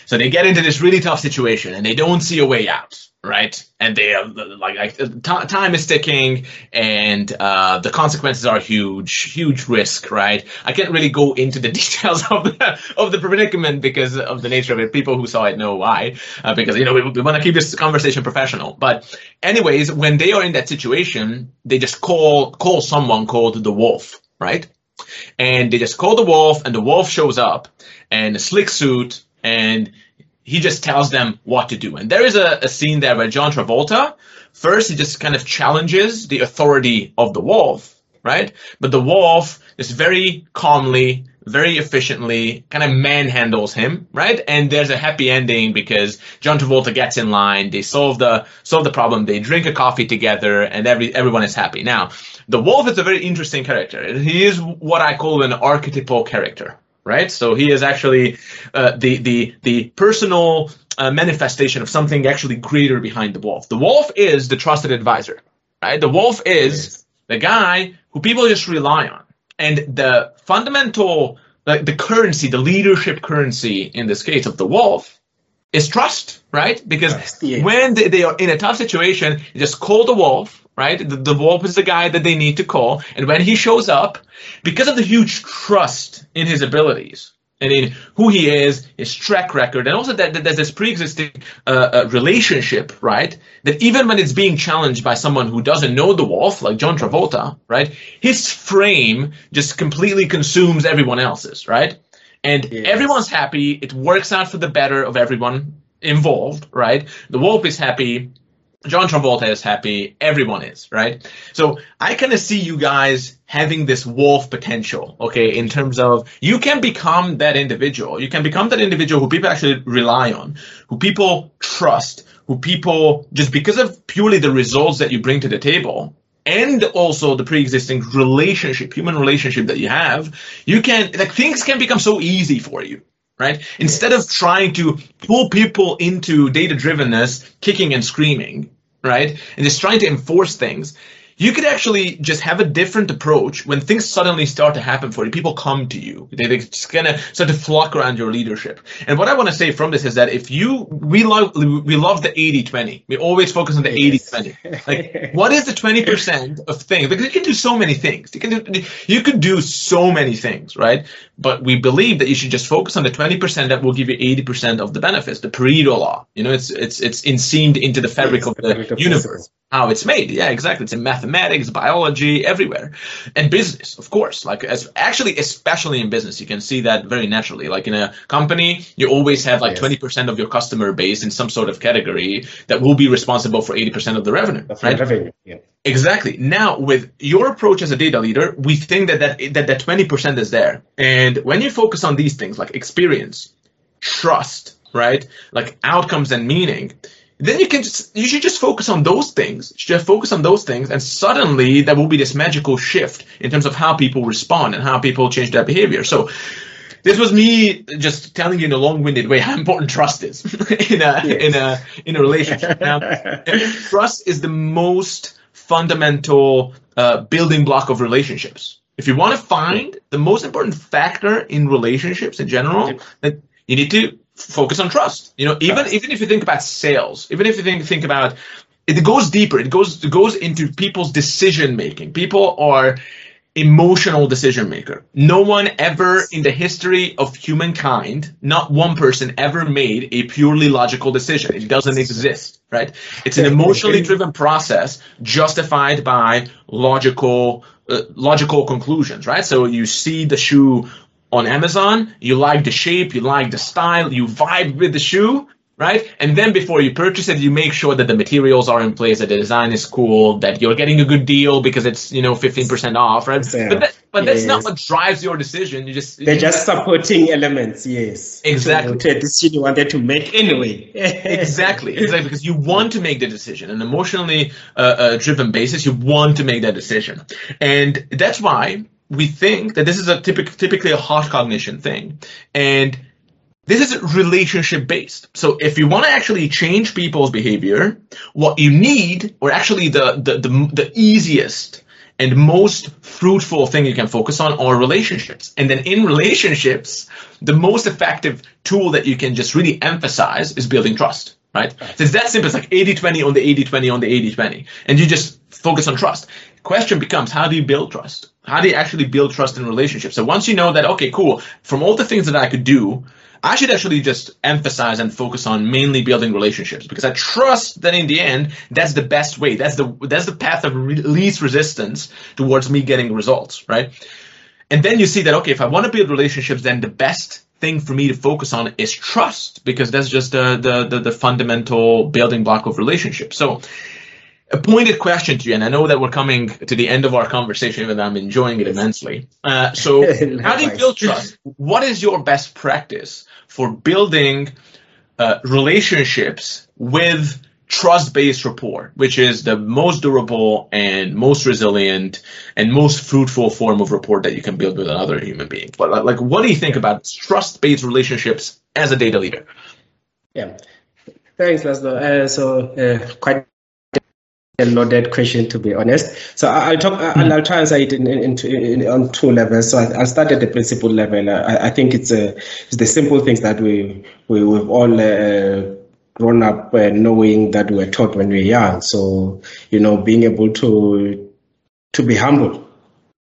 Speaker 1: So they get into this really tough situation and they don't see a way out right? And they are like, t- time is ticking, and uh, the consequences are huge, huge risk, right? I can't really go into the details of the of the predicament because of the nature of it. People who saw it know why, uh, because you know we, we want to keep this conversation professional. But anyways, when they are in that situation, they just call call someone called the wolf, right? And they just call the wolf, and the wolf shows up, and a slick suit, and he just tells them what to do. And there is a, a, scene there where John Travolta, first he just kind of challenges the authority of the wolf, right? But the wolf is very calmly, very efficiently kind of manhandles him, right? And there's a happy ending because John Travolta gets in line, they solve the solve the problem, they drink a coffee together, and every everyone is happy. Now, the wolf is a very interesting character. He is what I call an archetypal character, right? So he is actually uh, the the the personal uh, manifestation of something actually greater behind the wolf. The wolf is the trusted advisor, right? The wolf is the guy who people just rely on, and the fundamental like the currency, the leadership currency in this case of the wolf is trust, right? Because
Speaker 2: yes.
Speaker 1: when they, they are in a tough situation, you just call the wolf, right? The, the wolf is the guy that they need to call. And when he shows up, because of the huge trust in his abilities and in who he is, his track record, and also that, that there's this pre-existing uh, uh, relationship, right? That even when it's being challenged by someone who doesn't know the wolf, like John Travolta, right? His frame just completely consumes everyone else's, right? And
Speaker 2: Yes.
Speaker 1: everyone's happy. It works out for the better of everyone involved, right? The wolf is happy. John Travolta is happy. Everyone is, right? So I kind of see you guys having this wolf potential, okay, in terms of you can become that individual. You can become that individual who people actually rely on, who people trust, who people just because of purely the results that you bring to the table and also the pre-existing relationship, human relationship that you have, you can like things can become so easy for you right? Instead of trying to pull people into data drivenness, kicking and screaming, right? And just trying to enforce things, you could actually just have a different approach when things suddenly start to happen for you. People come to you. They, they just kind of start to flock around your leadership. And what I want to say from this is that if you, we love, we love the 80-20. We always focus on the
Speaker 2: Yes.
Speaker 1: 80-20. Like, what is the 20% of things? Because you can do so many things. You can do, you could do so many things, right? But we believe that you should just focus on the 20% that will give you 80% of the benefits. The Pareto law. You know, it's, it's, it's inseamed into the fabric
Speaker 2: Yes,
Speaker 1: of
Speaker 2: the
Speaker 1: the universe how it's made. Yeah, exactly. It's in mathematics, biology, everywhere, and business, of course. Like as actually, especially in business, you can see that very naturally. Like in a company, you always have like
Speaker 2: Yes.
Speaker 1: twenty percent of your customer base in some sort of category that will be responsible for eighty percent of the revenue. Right?
Speaker 2: revenue. Yeah.
Speaker 1: Exactly. Now, with your approach as a data leader, we think that that that that twenty percent is there, and when you focus on these things like experience, trust, right, like outcomes and meaning, then you can just you should just focus on those things. Just focus on those things, and suddenly there will be this magical shift in terms of how people respond and how people change their behavior. So. This was me just telling you in a long-winded way how important trust is in a in a in a relationship. Now, trust is the most fundamental uh, building block of relationships. If you want to find the most important factor in relationships in general, then you need to focus on trust. You know, even even if you think about sales, even if you think think about it goes deeper. It goes it goes into people's decision making. People are emotional decision maker. No one ever in the history of humankind, not one person ever made a purely logical decision. It doesn't exist, right? It's an emotionally driven process justified by logical uh, logical conclusions, right? So you see the shoe on Amazon, you like the shape, you like the style, you vibe with the shoe, right? And then before you purchase it, you make sure that the materials are in place, that the design is cool, that you're getting a good deal because it's you know 15% off, right?
Speaker 2: Percent
Speaker 1: But, that, but that's not what drives your decision. You just
Speaker 2: They're just supporting elements, yes.
Speaker 1: Exactly.
Speaker 2: To, to a decision you wanted to make anyway.
Speaker 1: exactly exactly because you want to make the decision on an emotionally uh, uh, driven basis you want to make that decision and that's why we think that this is a typic, typically a hot cognition thing and this is relationship based so if you want to actually change people's behavior what you need or actually the the, the, the easiest and most fruitful thing you can focus on are relationships. And then in relationships, the most effective tool that you can just really emphasize is building trust, right? So it's that simple. It's like 80-20 on the 80-20 on the 80-20. And you just focus on trust. Question becomes, how do you build trust? How do you actually build trust in relationships? So once you know that, okay, cool, from all the things that I could do, I should actually just emphasize and focus on mainly building relationships because I trust that in the end that's the best way. That's the that's the path of re- least resistance towards me getting results, right? And then you see that okay, if I want to build relationships, then the best thing for me to focus on is trust because that's just the the the, the fundamental building block of relationships. So a pointed question to you, and I know that we're coming to the end of our conversation, and I'm enjoying it immensely. Uh, so, how do you build trust? What is your best practice for building uh, relationships with trust-based rapport, which is the most durable and most resilient and most fruitful form of rapport that you can build with another human being. But like, what do you think about trust-based relationships as a data leader?
Speaker 2: Yeah, thanks, Laszlo. Uh, so uh, quite a loaded question to be honest. So I'll talk. I'll, I'll try and say it in, in, in, on two levels. So I'll start at the principle level. I, I think it's a, it's the simple things that we we we've all. Uh, grown up uh, knowing that we were taught when we were young. So, you know, being able to to be humble,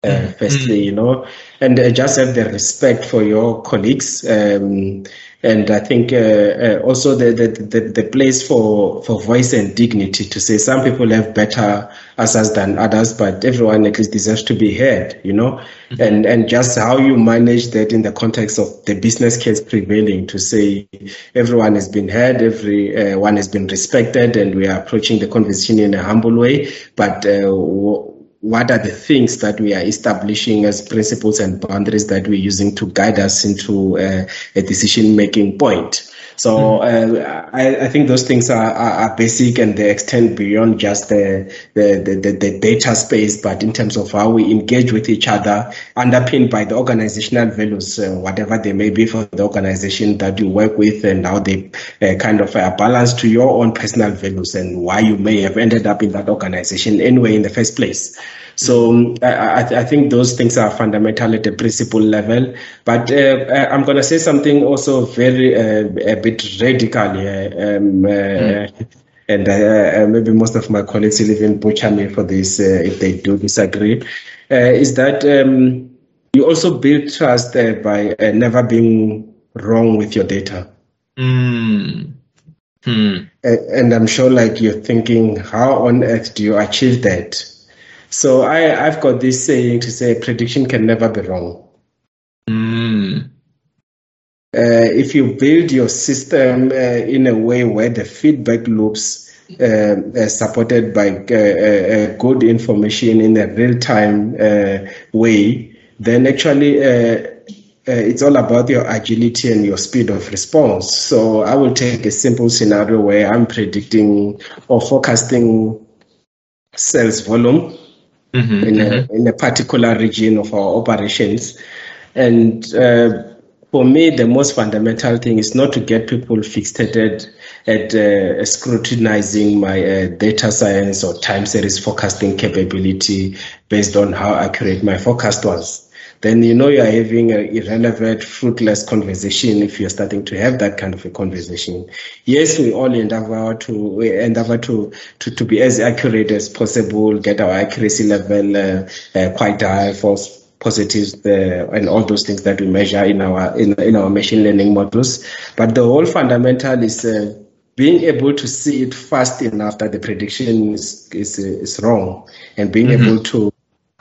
Speaker 2: uh, mm. firstly, you know, and uh, just have the respect for your colleagues. Um, and I think uh, uh, also the, the, the, the, place for, for voice and dignity to say some people have better answers than others, but everyone at least deserves to be heard, you know, mm-hmm. and, and just how you manage that in the context of the business case prevailing to say everyone has been heard, everyone uh, has been respected, and we are approaching the conversation in a humble way, but uh, what are the things that we are establishing as principles and boundaries that we're using to guide us into uh, a decision making point. So hmm. uh, I, I, think those things are, are, are, basic and they extend beyond just the, the, the, the, data space, but in terms of how we engage with each other, underpinned by the organizational values, uh, whatever they may be for the organization that you work with, and how they uh, kind of are balanced to your own personal values and why you may have ended up in that organization anyway in the first place. So um, I, I, think those things are fundamental at the principle level. But uh, I'm going to say something also very uh, a bit radical here. Um, mm. And uh, maybe most of my colleagues will even butcher me for this uh, if they do disagree. is that um, you also build trust by never being wrong with your data.
Speaker 1: Mm.
Speaker 2: Hmm. And I'm sure, like you're thinking, how on earth do you achieve that? So I, I've got this saying to say prediction can never be wrong.
Speaker 1: Mm.
Speaker 2: Uh, if you build your system uh, in a way where the feedback loops uh, are supported by uh, uh, good information in a real time uh, way, then actually it's all about your agility and your speed of response. So I will take a simple scenario where I'm predicting or forecasting sales volume mm-hmm, in, mm-hmm. A, in a particular region of our operations. And uh, for me, the most fundamental thing is not to get people fixated at uh, scrutinizing my uh, data science or time series forecasting capability based on how accurate my forecast was then you know you're having an irrelevant, fruitless conversation if you're starting to have that kind of a conversation. Yes, we all endeavor to we endeavor to, to, to be as accurate as possible, get our accuracy level uh, uh, quite high, false positives uh, and all those things that we measure in our in, in our machine learning models. But the whole fundamental is uh, being able to see it fast enough that the prediction is is, is wrong, and being mm-hmm. able to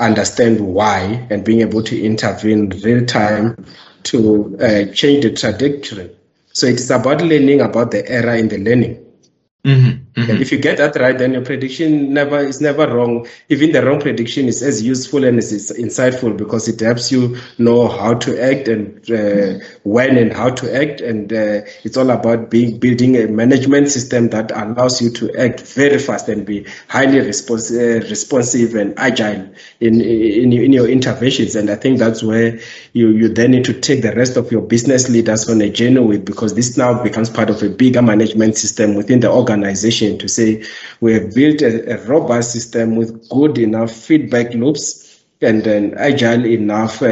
Speaker 2: understand why and being able to intervene real time to uh, change the trajectory. So it's about learning about the error in the learning.
Speaker 1: Mm-hmm, mm-hmm.
Speaker 2: And if you get that right, then your prediction never is never wrong. Even the wrong prediction is as useful and as insightful because it helps you know how to act and uh, when and how to act. And uh, it's all about being building a management system that allows you to act very fast and be highly respons- uh, responsive and agile in, in in your interventions. And I think that's where you you then need to take the rest of your business leaders on a journey with because this now becomes part of a bigger management system within the organization organization to say we have built a, a robust system with good enough feedback loops and an agile enough uh, uh,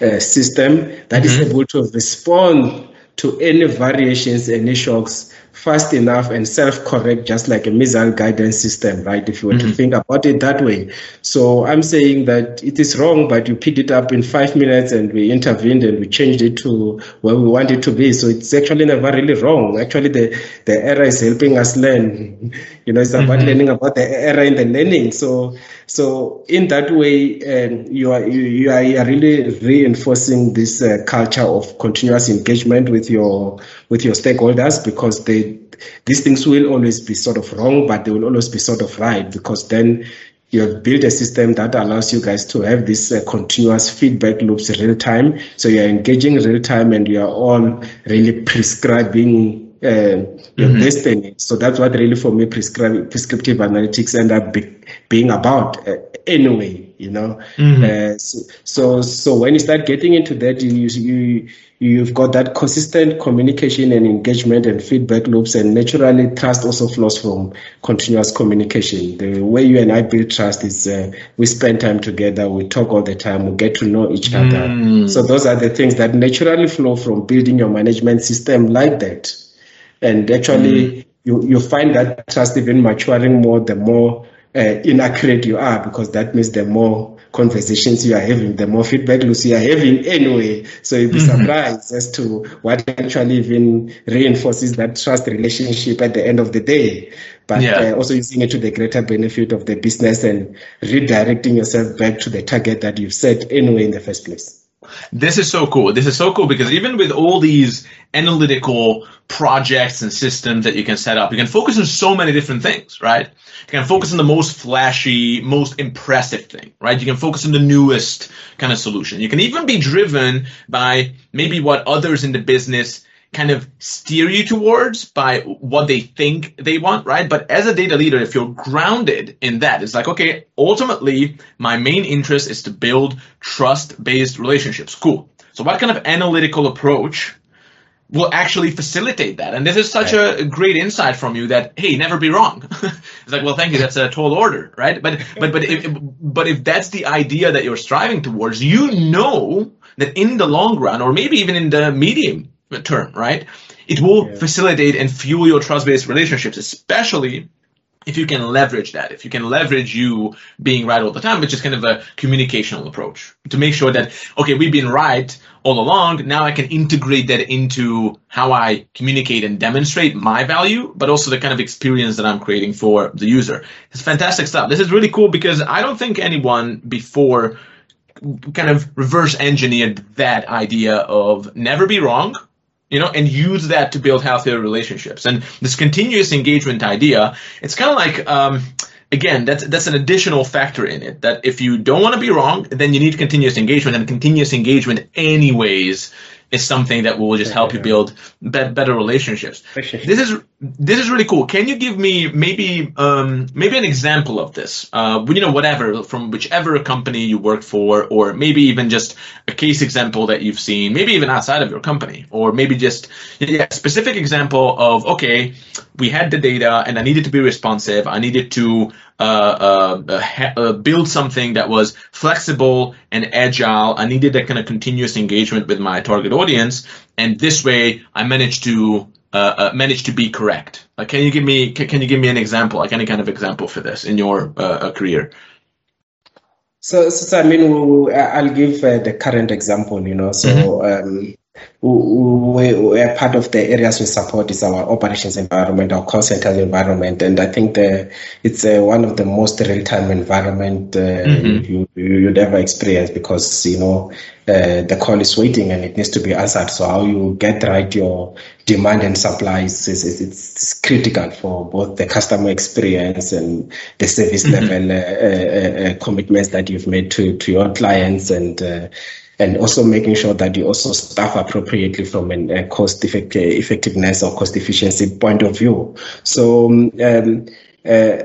Speaker 2: uh, system that mm-hmm. is able to respond to any variations, any shocks fast enough and self-correct just like a missile guidance system right? If you were mm-hmm. to think about it that way. So i'm saying that it is wrong but you picked it up in five minutes and we intervened and we changed it to where we want it to be. So it's actually never really wrong. Actually the the error is helping us learn. You know it's about mm-hmm. learning about the error in the learning. So so in that way, um, you, are, you, you, are, you, are, really reinforcing this uh, culture of continuous engagement with your with your stakeholders because they, these things will always be sort of wrong, but they will always be sort of right because then you have built a system that allows you guys to have this uh, continuous feedback loops real time. So you're engaging real time and you are all really prescribing uh, your mm-hmm. destiny. So that's what really for me prescriptive analytics end up be, being about uh, anyway, you know. Mm-hmm. Uh, so, so, so when you start getting into that, you you you've got that consistent communication and engagement and feedback loops and naturally trust also flows from continuous communication the way you and i build trust is uh, we spend time together we talk all the time we get to know each mm. other so those are the things that naturally flow from building your management system like that and actually mm. you, you find that trust even maturing more the more uh, inaccurate you are because that means the more conversations you are having, the more feedback loops you are having anyway. So you'll be mm-hmm. surprised as to what actually even reinforces that trust relationship at the end of the day. But yeah. uh, also using it to the greater benefit of the business and redirecting yourself back to the target that you've set anyway in the first place.
Speaker 1: This is so cool. This is so cool because even with all these analytical projects and systems that you can set up, you can focus on so many different things, right? You can focus on the most flashy, most impressive thing, right? You can focus on the newest kind of solution. You can even be driven by maybe what others in the business kind of steer you towards by what they think they want, right? But as a data leader, if you're grounded in that, it's like, okay, ultimately, my main interest is to build trust based relationships. Cool. So, what kind of analytical approach will actually facilitate that? And this is such a great insight from you that, hey, never be wrong. it's like, well, thank you. That's a tall order, right? But, but, but if, but if that's the idea that you're striving towards, you know that in the long run, or maybe even in the medium term, right? It will yeah. facilitate and fuel your trust-based relationships, especially if you can leverage that, if you can leverage you being right all the time, which is kind of a communicational approach to make sure that, okay, we've been right all along. Now I can integrate that into how I communicate and demonstrate my value, but also the kind of experience that I'm creating for the user. It's fantastic stuff. This is really cool because I don't think anyone before kind of reverse engineered that idea of never be wrong you know, and use that to build healthier relationships. And this continuous engagement idea, it's kind of like, um, again, that's that's an additional factor in it. That if you don't want to be wrong, then you need continuous engagement, and continuous engagement, anyways, is something that will just help you build be- better relationships. This is this is really cool. Can you give me maybe um, maybe an example of this? Uh, you know, whatever from whichever company you work for, or maybe even just a case example that you've seen, maybe even outside of your company, or maybe just yeah, specific example of okay, we had the data and I needed to be responsive. I needed to uh, uh, uh, uh, build something that was flexible and agile. I needed that kind of continuous engagement with my target audience, and this way I managed to uh, uh, manage to be correct. Like, can you give me can, can, you give me an example, like any kind of example for this in your career?
Speaker 2: So, so, I mean, I'll give the current example. You know, so. Mm-hmm. Um, we, we are part of the areas we support is our operations environment, our call center environment, and I think the, it's uh, one of the most real-time environment uh, mm-hmm. you, you'd ever experience because you know uh, the call is waiting and it needs to be answered. So how you get right your demand and supply is, is, it's critical for both the customer experience and the service mm-hmm. level uh, uh, uh, commitments that you've made to to your clients and and also making sure that you also staff appropriately from a cost effect- effectiveness or cost efficiency point of view. So um, uh,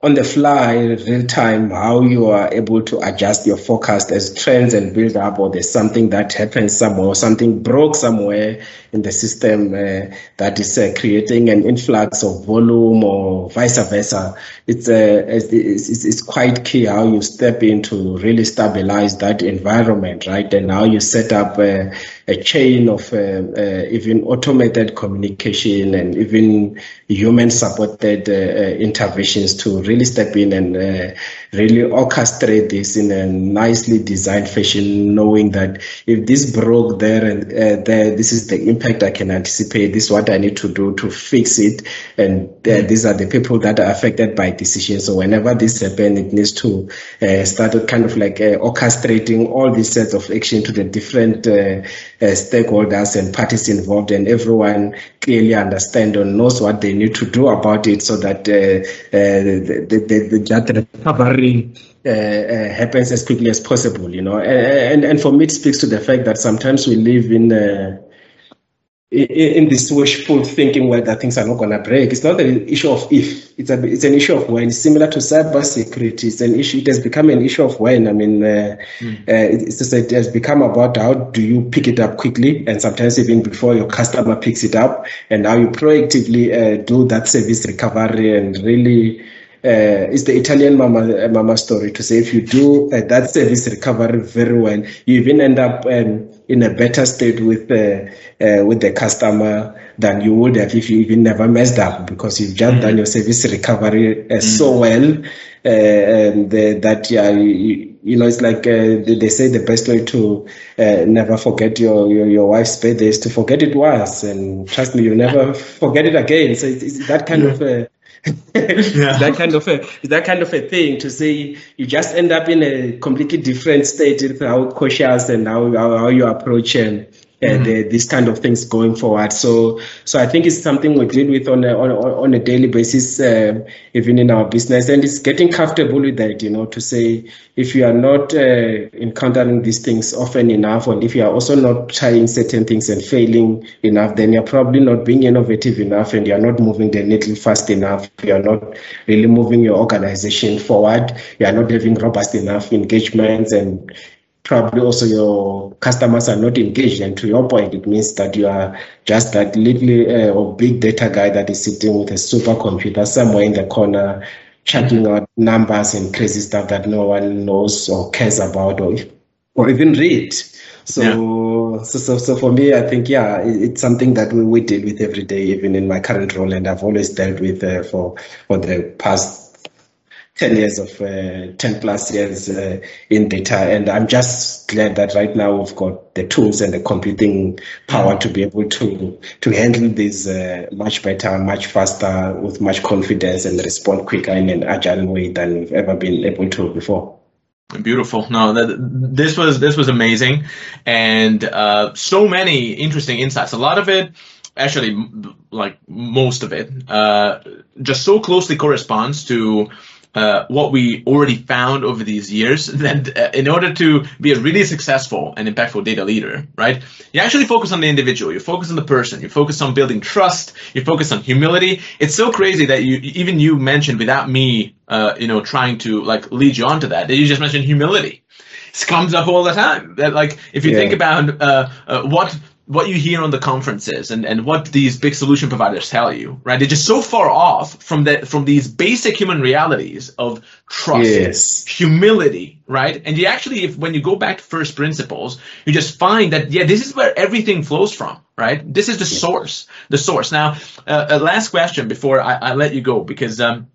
Speaker 2: on the fly, real time, how you are able to adjust your forecast as trends and build up, or there's something that happens somewhere, or something broke somewhere in the system uh, that is uh, creating an influx of volume, or vice versa. It's, uh, it's, it's, quite key how you step in to really stabilize that environment, right? And how you set up uh, a chain of uh, uh, even automated communication and even human supported uh, interventions to really step in and really orchestrate this in a nicely designed fashion, knowing that if this broke there and uh, there, this is the impact I can anticipate. This is what I need to do to fix it, and uh, these are the people that are affected by decisions. So whenever this happens, it needs to uh, start kind of like uh, orchestrating all these sets of action to the different uh, uh, stakeholders and parties involved, and everyone clearly understand or knows what they need to do about it, so that the, the, the, the, that recovery uh, uh, happens as quickly as possible, you know. And, and, and for me, it speaks to the fact that sometimes we live in uh, in this wishful thinking where that things are not going to break. It's not an issue of if, it's, a, it's an issue of when. Similar to cyber security, it's an issue. It has become an issue of when. I mean, uh, mm. uh, it's just, it has become about how do you pick it up quickly, and sometimes even before your customer picks it up, and how you proactively uh, do that service recovery and really uh, it's the Italian mama mama story to say if you do uh, that service recovery very well, you even end up um, in a better state with uh, uh with the customer than you would have if you even never messed up because you've just mm-hmm. done your service recovery uh, mm-hmm. so well uh, and that yeah. You, you know, it's like they say the best way to never forget your, your, your wife's birthday is to forget it once, and trust me, you'll never forget it again. So it's, it's that kind of yeah. that kind of a that kind of a thing to say you just end up in a completely different state with how cautious and how how, how you approach and mm-hmm. uh, these kind of things going forward. So, so I think it's something we deal with on a, on, on a daily basis, uh, even in our business, and it's getting comfortable with that. You know, to say if you are not uh, encountering these things often enough, and if you are also not trying certain things and failing enough, then you're probably not being innovative enough, and you're not moving the needle fast enough. You're not really moving your organization forward. You are not having robust enough engagements and probably also your customers are not engaged. And to your point, it means that you are just that little uh, or big data guy that is sitting with a supercomputer somewhere in the corner, checking out numbers and crazy stuff that no one knows or cares about or, or even read. So, yeah. so, so, so for me, I think, yeah, it, it's something that we, we deal with every day, even in my current role. And I've always dealt with uh, for, for the past 10 years of uh, 10 plus years uh, in data. And I'm just glad that right now we've got the tools and the computing power to be able to, to handle this uh, much better, much faster, with much confidence and respond quicker in an agile way than we've ever been able to before.
Speaker 1: Beautiful. No, this was this was amazing, and uh, so many interesting insights. A lot of it, actually, like most of it, uh, just so closely corresponds to uh, what we already found over these years that uh, in order to be a really successful and impactful data leader, right, you actually focus on the individual, you focus on the person, you focus on building trust, you focus on humility. It's so crazy that you even you mentioned without me, uh, you know, trying to like lead you onto that, that you just mentioned humility. It comes up all the time. That like if you yeah. think about uh, uh, what what you hear on the conferences and, and what these big solution providers tell you, right? They're just so far off from the from these basic human realities of trust, yes. humility, right? And you actually, if when you go back to first principles, you just find that yeah, this is where everything flows from, right? This is the source, the source. Now, uh, a last question before I, I let you go because um,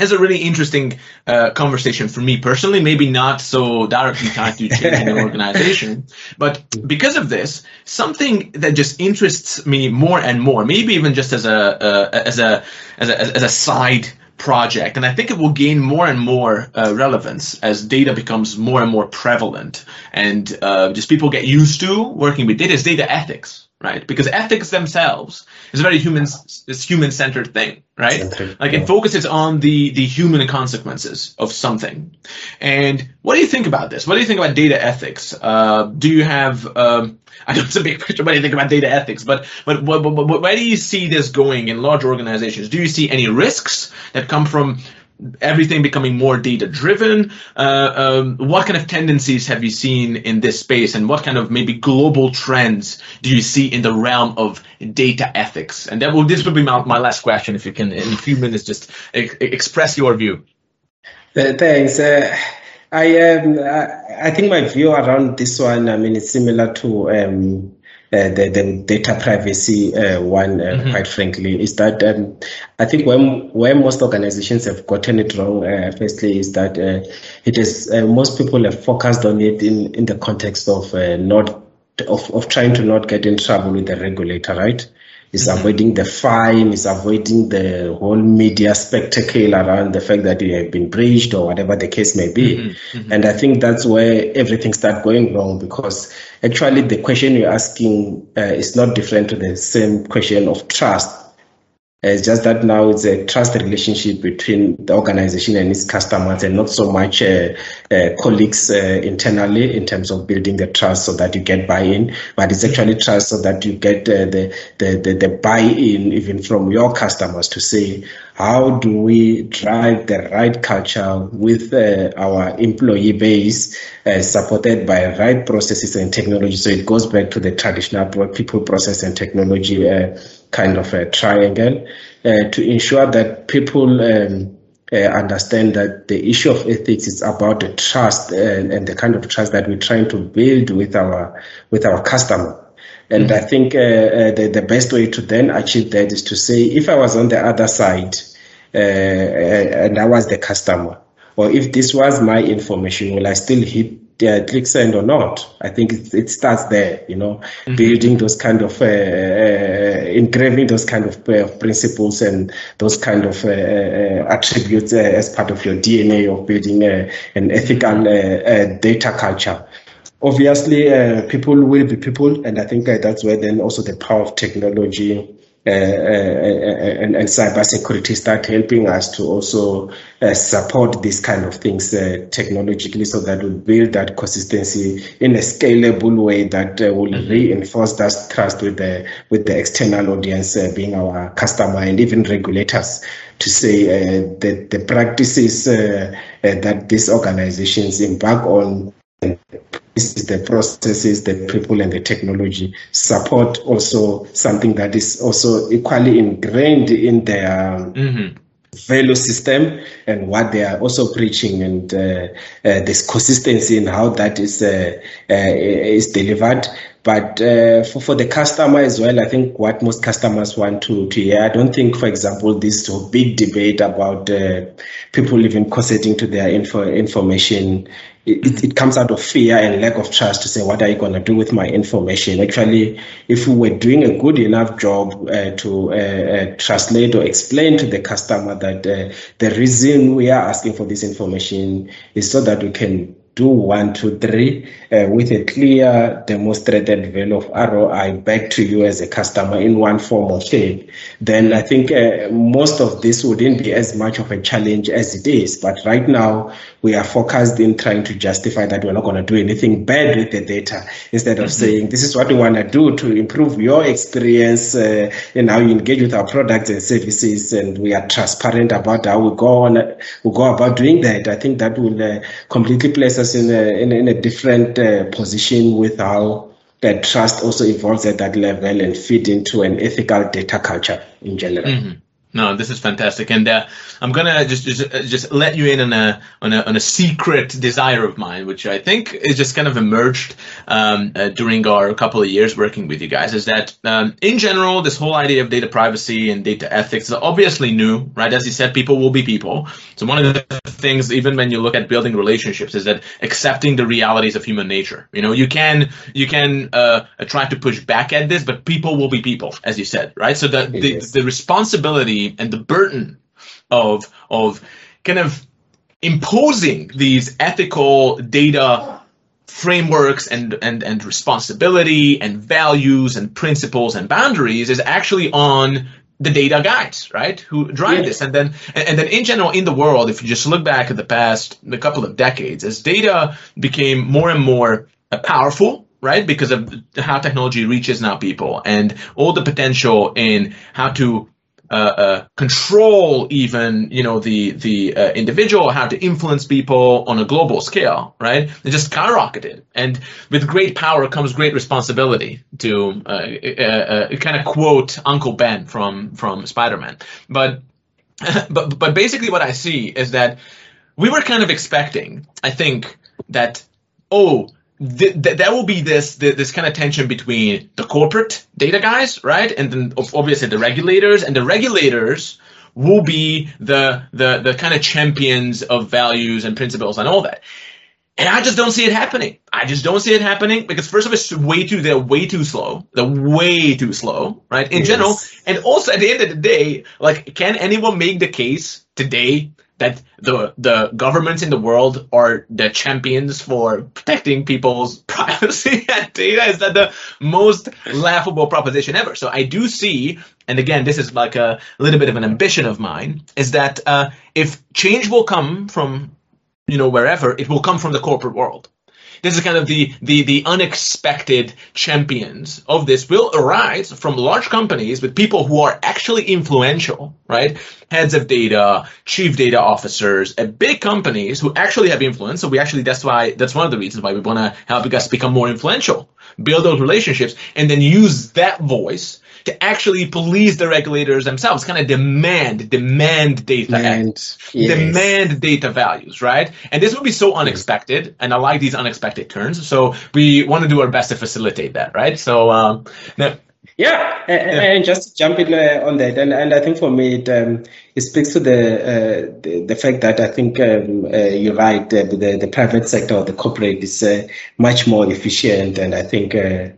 Speaker 1: has a really interesting uh, conversation for me personally. Maybe not so directly tied to changing an organization, but because of this, something that just interests me more and more. Maybe even just as a uh, as a as a as a side project, and I think it will gain more and more uh, relevance as data becomes more and more prevalent, and uh, just people get used to working with data. Is data ethics, right? Because ethics themselves is a very human, it's human centered thing, right? Like yeah. it focuses on the the human consequences of something. And what do you think about this? What do you think about data ethics? Uh, do you have um, I know it's a big picture. What do you think about data ethics? But but, but, but, but where do you see this going in large organizations? Do you see any risks that come from everything becoming more data driven. Uh, um, what kind of tendencies have you seen in this space, and what kind of maybe global trends do you see in the realm of data ethics? And that will this will be my, my last question. If you can, in a few minutes, just e- express your view.
Speaker 2: Uh, thanks. Uh, I um, I think my view around this one. I mean, it's similar to um, the, the data privacy uh, one, uh, mm-hmm. quite frankly, is that um, I think where, where most organizations have gotten it wrong, uh, firstly, is that uh, it is uh, most people have focused on it in, in the context of not of, of trying to not get in trouble with the regulator, right? Is avoiding the fine, is avoiding the whole media spectacle around the fact that you have been breached or whatever the case may be. Mm-hmm. Mm-hmm. And I think that's where everything starts going wrong because actually the question you're asking uh, is not different to the same question of trust it's just that now it's a trust relationship between the organization and its customers and not so much uh, uh, colleagues uh, internally in terms of building the trust so that you get buy-in, but it's actually trust so that you get uh, the, the, the, the buy-in even from your customers to say, how do we drive the right culture with uh, our employee base uh, supported by right processes and technology? So it goes back to the traditional people, process, and technology uh, kind of a triangle uh, to ensure that people um, uh, understand that the issue of ethics is about the trust and, and, the kind of trust that we're trying to build with our with our customer. And mm-hmm. I think uh, uh, the, the best way to then achieve that is to say, if I was on the other side uh, and I was the customer, or if this was my information, will I still hit uh, click send or not. I think it, it starts there, you know, mm-hmm. building those kind of, uh, uh, engraving those kind of principles and those kind of uh, uh, attributes as part of your DNA of building an ethical data culture. Obviously, people will be people, and I think that's where then also the power of technology uh, uh, uh, and, and cybersecurity start helping us to also support these kind of things technologically so that we build that consistency in a scalable way that will mm-hmm. reinforce that trust with the with the external audience being our customer and even regulators to say uh, that the practices uh, uh, that these organizations embark on the processes, the people, and the technology support also something that is also equally ingrained in their mm-hmm. value system and what they are also preaching, and uh, uh, this consistency in how that is uh, uh is delivered. But uh, for, for the customer as well, I think what most customers want to, to hear, I don't think, for example, this big debate about uh, people even consenting to their info, information it, it, comes out of fear and lack of trust to say, what are you going to do with my information? Actually, if we were doing a good enough job uh, to uh, uh, translate or explain to the customer that uh, the reason we are asking for this information is so that we can do one, two, three, uh, with a clear demonstrated value of ROI back to you as a customer in one form or shape, then I think uh, most of this wouldn't be as much of a challenge as it is. But right now, we are focused in trying to justify that we're not going to do anything bad with the data instead of mm-hmm. saying this is what we want to do to improve your experience uh, in how you engage with our products and services and we are transparent about how we go on we go about doing that i think that will uh, completely place us in a, in, in a different uh, position with how that trust also evolves at that level and feed into an ethical data culture in general mm-hmm.
Speaker 1: No, this is fantastic, and uh, I'm gonna just, just just let you in on a, on a on a secret desire of mine, which I think is just kind of emerged um, uh, during our couple of years working with you guys. Is that um, in general, this whole idea of data privacy and data ethics is obviously new, right? As you said, people will be people. So one of the things, even when you look at building relationships, is that accepting the realities of human nature. You know, you can you can uh, try to push back at this, but people will be people, as you said, right? So the the, the responsibility and the burden of of kind of imposing these ethical data frameworks and, and, and responsibility and values and principles and boundaries is actually on the data guys, right, who drive yeah. this. And then, and then in general, in the world, if you just look back at the past, a couple of decades, as data became more and more powerful, right, because of how technology reaches now people and all the potential in how to uh, uh, control even you know the the uh, individual, how to influence people on a global scale, right? It just skyrocketed, and with great power comes great responsibility. To uh, uh, uh, kind of quote Uncle Ben from from Spider Man, but but but basically what I see is that we were kind of expecting, I think that oh th- th- there will be this th- this kind of tension between the corporate data guys, right, and then obviously the regulators, and the regulators will be the the the kind of champions of values and principles and all that. And I just don't see it happening. I just don't see it happening because first of all, it's way too they're way too slow. They're way too slow, right? In yes. general, and also at the end of the day, like, can anyone make the case today that the the governments in the world are the champions for protecting people's privacy and data is that the most laughable proposition ever. So I do see, and again, this is like a little bit of an ambition of mine, is that uh, if change will come from you know wherever, it will come from the corporate world this is kind of the, the, the unexpected champions of this will arise from large companies with people who are actually influential, right? Heads of data, chief data officers at big companies who actually have influence. So we actually, that's why, that's one of the reasons why we want to help you guys become more influential, build those relationships, and then use that voice to actually police the regulators themselves, kind of demand, demand data, demand, yes. demand data values, right? And this would be so unexpected, and I like these unexpected turns. So we want to do our best to facilitate that, right? So um,
Speaker 2: now, yeah, and, yeah. and just jump in uh, on that, and, and I think for me it, um, it speaks to the, uh, the, the fact that I think um, uh, you're right. Uh, the the private sector or the corporate is uh, much more efficient, and I think uh,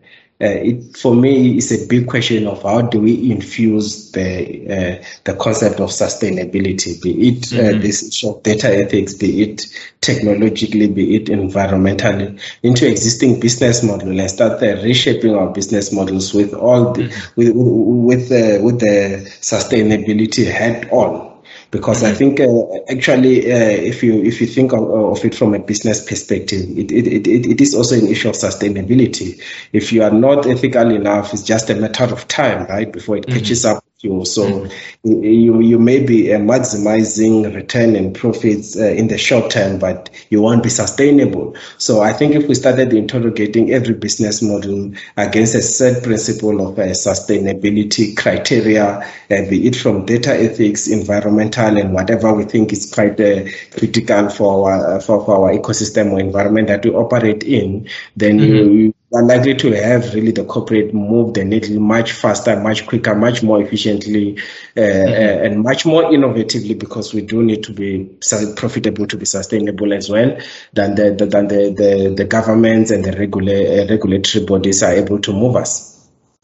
Speaker 2: it, for me, it's a big question of how do we infuse the uh, the concept of sustainability, be it uh, mm-hmm. this issue of data ethics, be it technologically, be it environmentally, into existing business model and start reshaping our business models with all the, mm-hmm. with with with the sustainability head on because mm-hmm. I think uh, actually uh, if you if you think of, of, it from a business perspective, it, it, it, it is also an issue of sustainability. If you are not ethical enough, it's just a matter of time, right, before it mm-hmm. catches up you. So mm-hmm. you you may be uh, maximizing return and profits uh, in the short term, but you won't be sustainable. So I think if we started interrogating every business model against a set principle of uh, sustainability criteria, uh, be it from data ethics, environmental, and whatever we think is quite uh, critical for our for, for our ecosystem or environment that we operate in, then mm-hmm. you are likely to have really the corporate move the needle much faster, much quicker, much more efficiently, uh, mm-hmm. and much more innovatively because we do need to be profitable to be sustainable as well than the, the than the, the, the governments and the regula- uh, regulatory bodies are able to move us.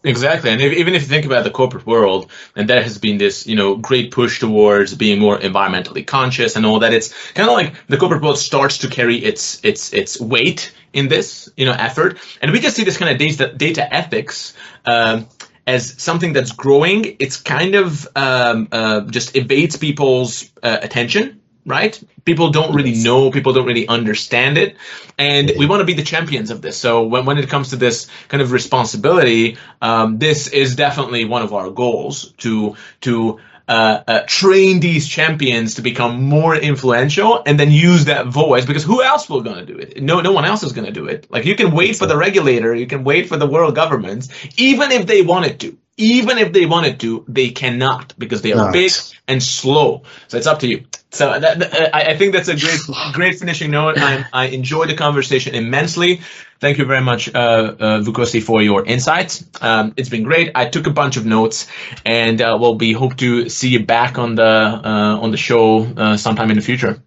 Speaker 1: Exactly, and if, even if you think about the corporate world, and there has been this, you know, great push towards being more environmentally conscious and all that. It's kind of like the corporate world starts to carry its its its weight in this, you know, effort, and we can see this kind of data data ethics. Um, as something that's growing, it's kind of um, uh, just evades people's uh, attention right? People don't really know, people don't really understand it. And we want to be the champions of this. So when, when it comes to this kind of responsibility, um, this is definitely one of our goals to, to, uh, uh, train these champions to become more influential and then use that voice because who else will going to do it? No, no one else is going to do it. Like you can wait for the regulator, you can wait for the world governments, even if they wanted to even if they wanted to, they cannot because they are Not. big and slow. So it's up to you. So that, that, I, I, think that's a great, great finishing note. I, I enjoyed the conversation immensely. Thank you very much, uh, uh, Vukosi, for your insights. Um, it's been great. I took a bunch of notes, and uh, we'll be hope to see you back on the uh, on the show uh, sometime in the future.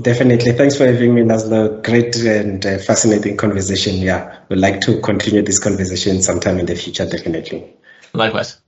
Speaker 2: Definitely. Thanks for having me, Laszlo. Great and uh, fascinating conversation. Yeah, we'd like to continue this conversation sometime in the future, definitely.
Speaker 1: Likewise.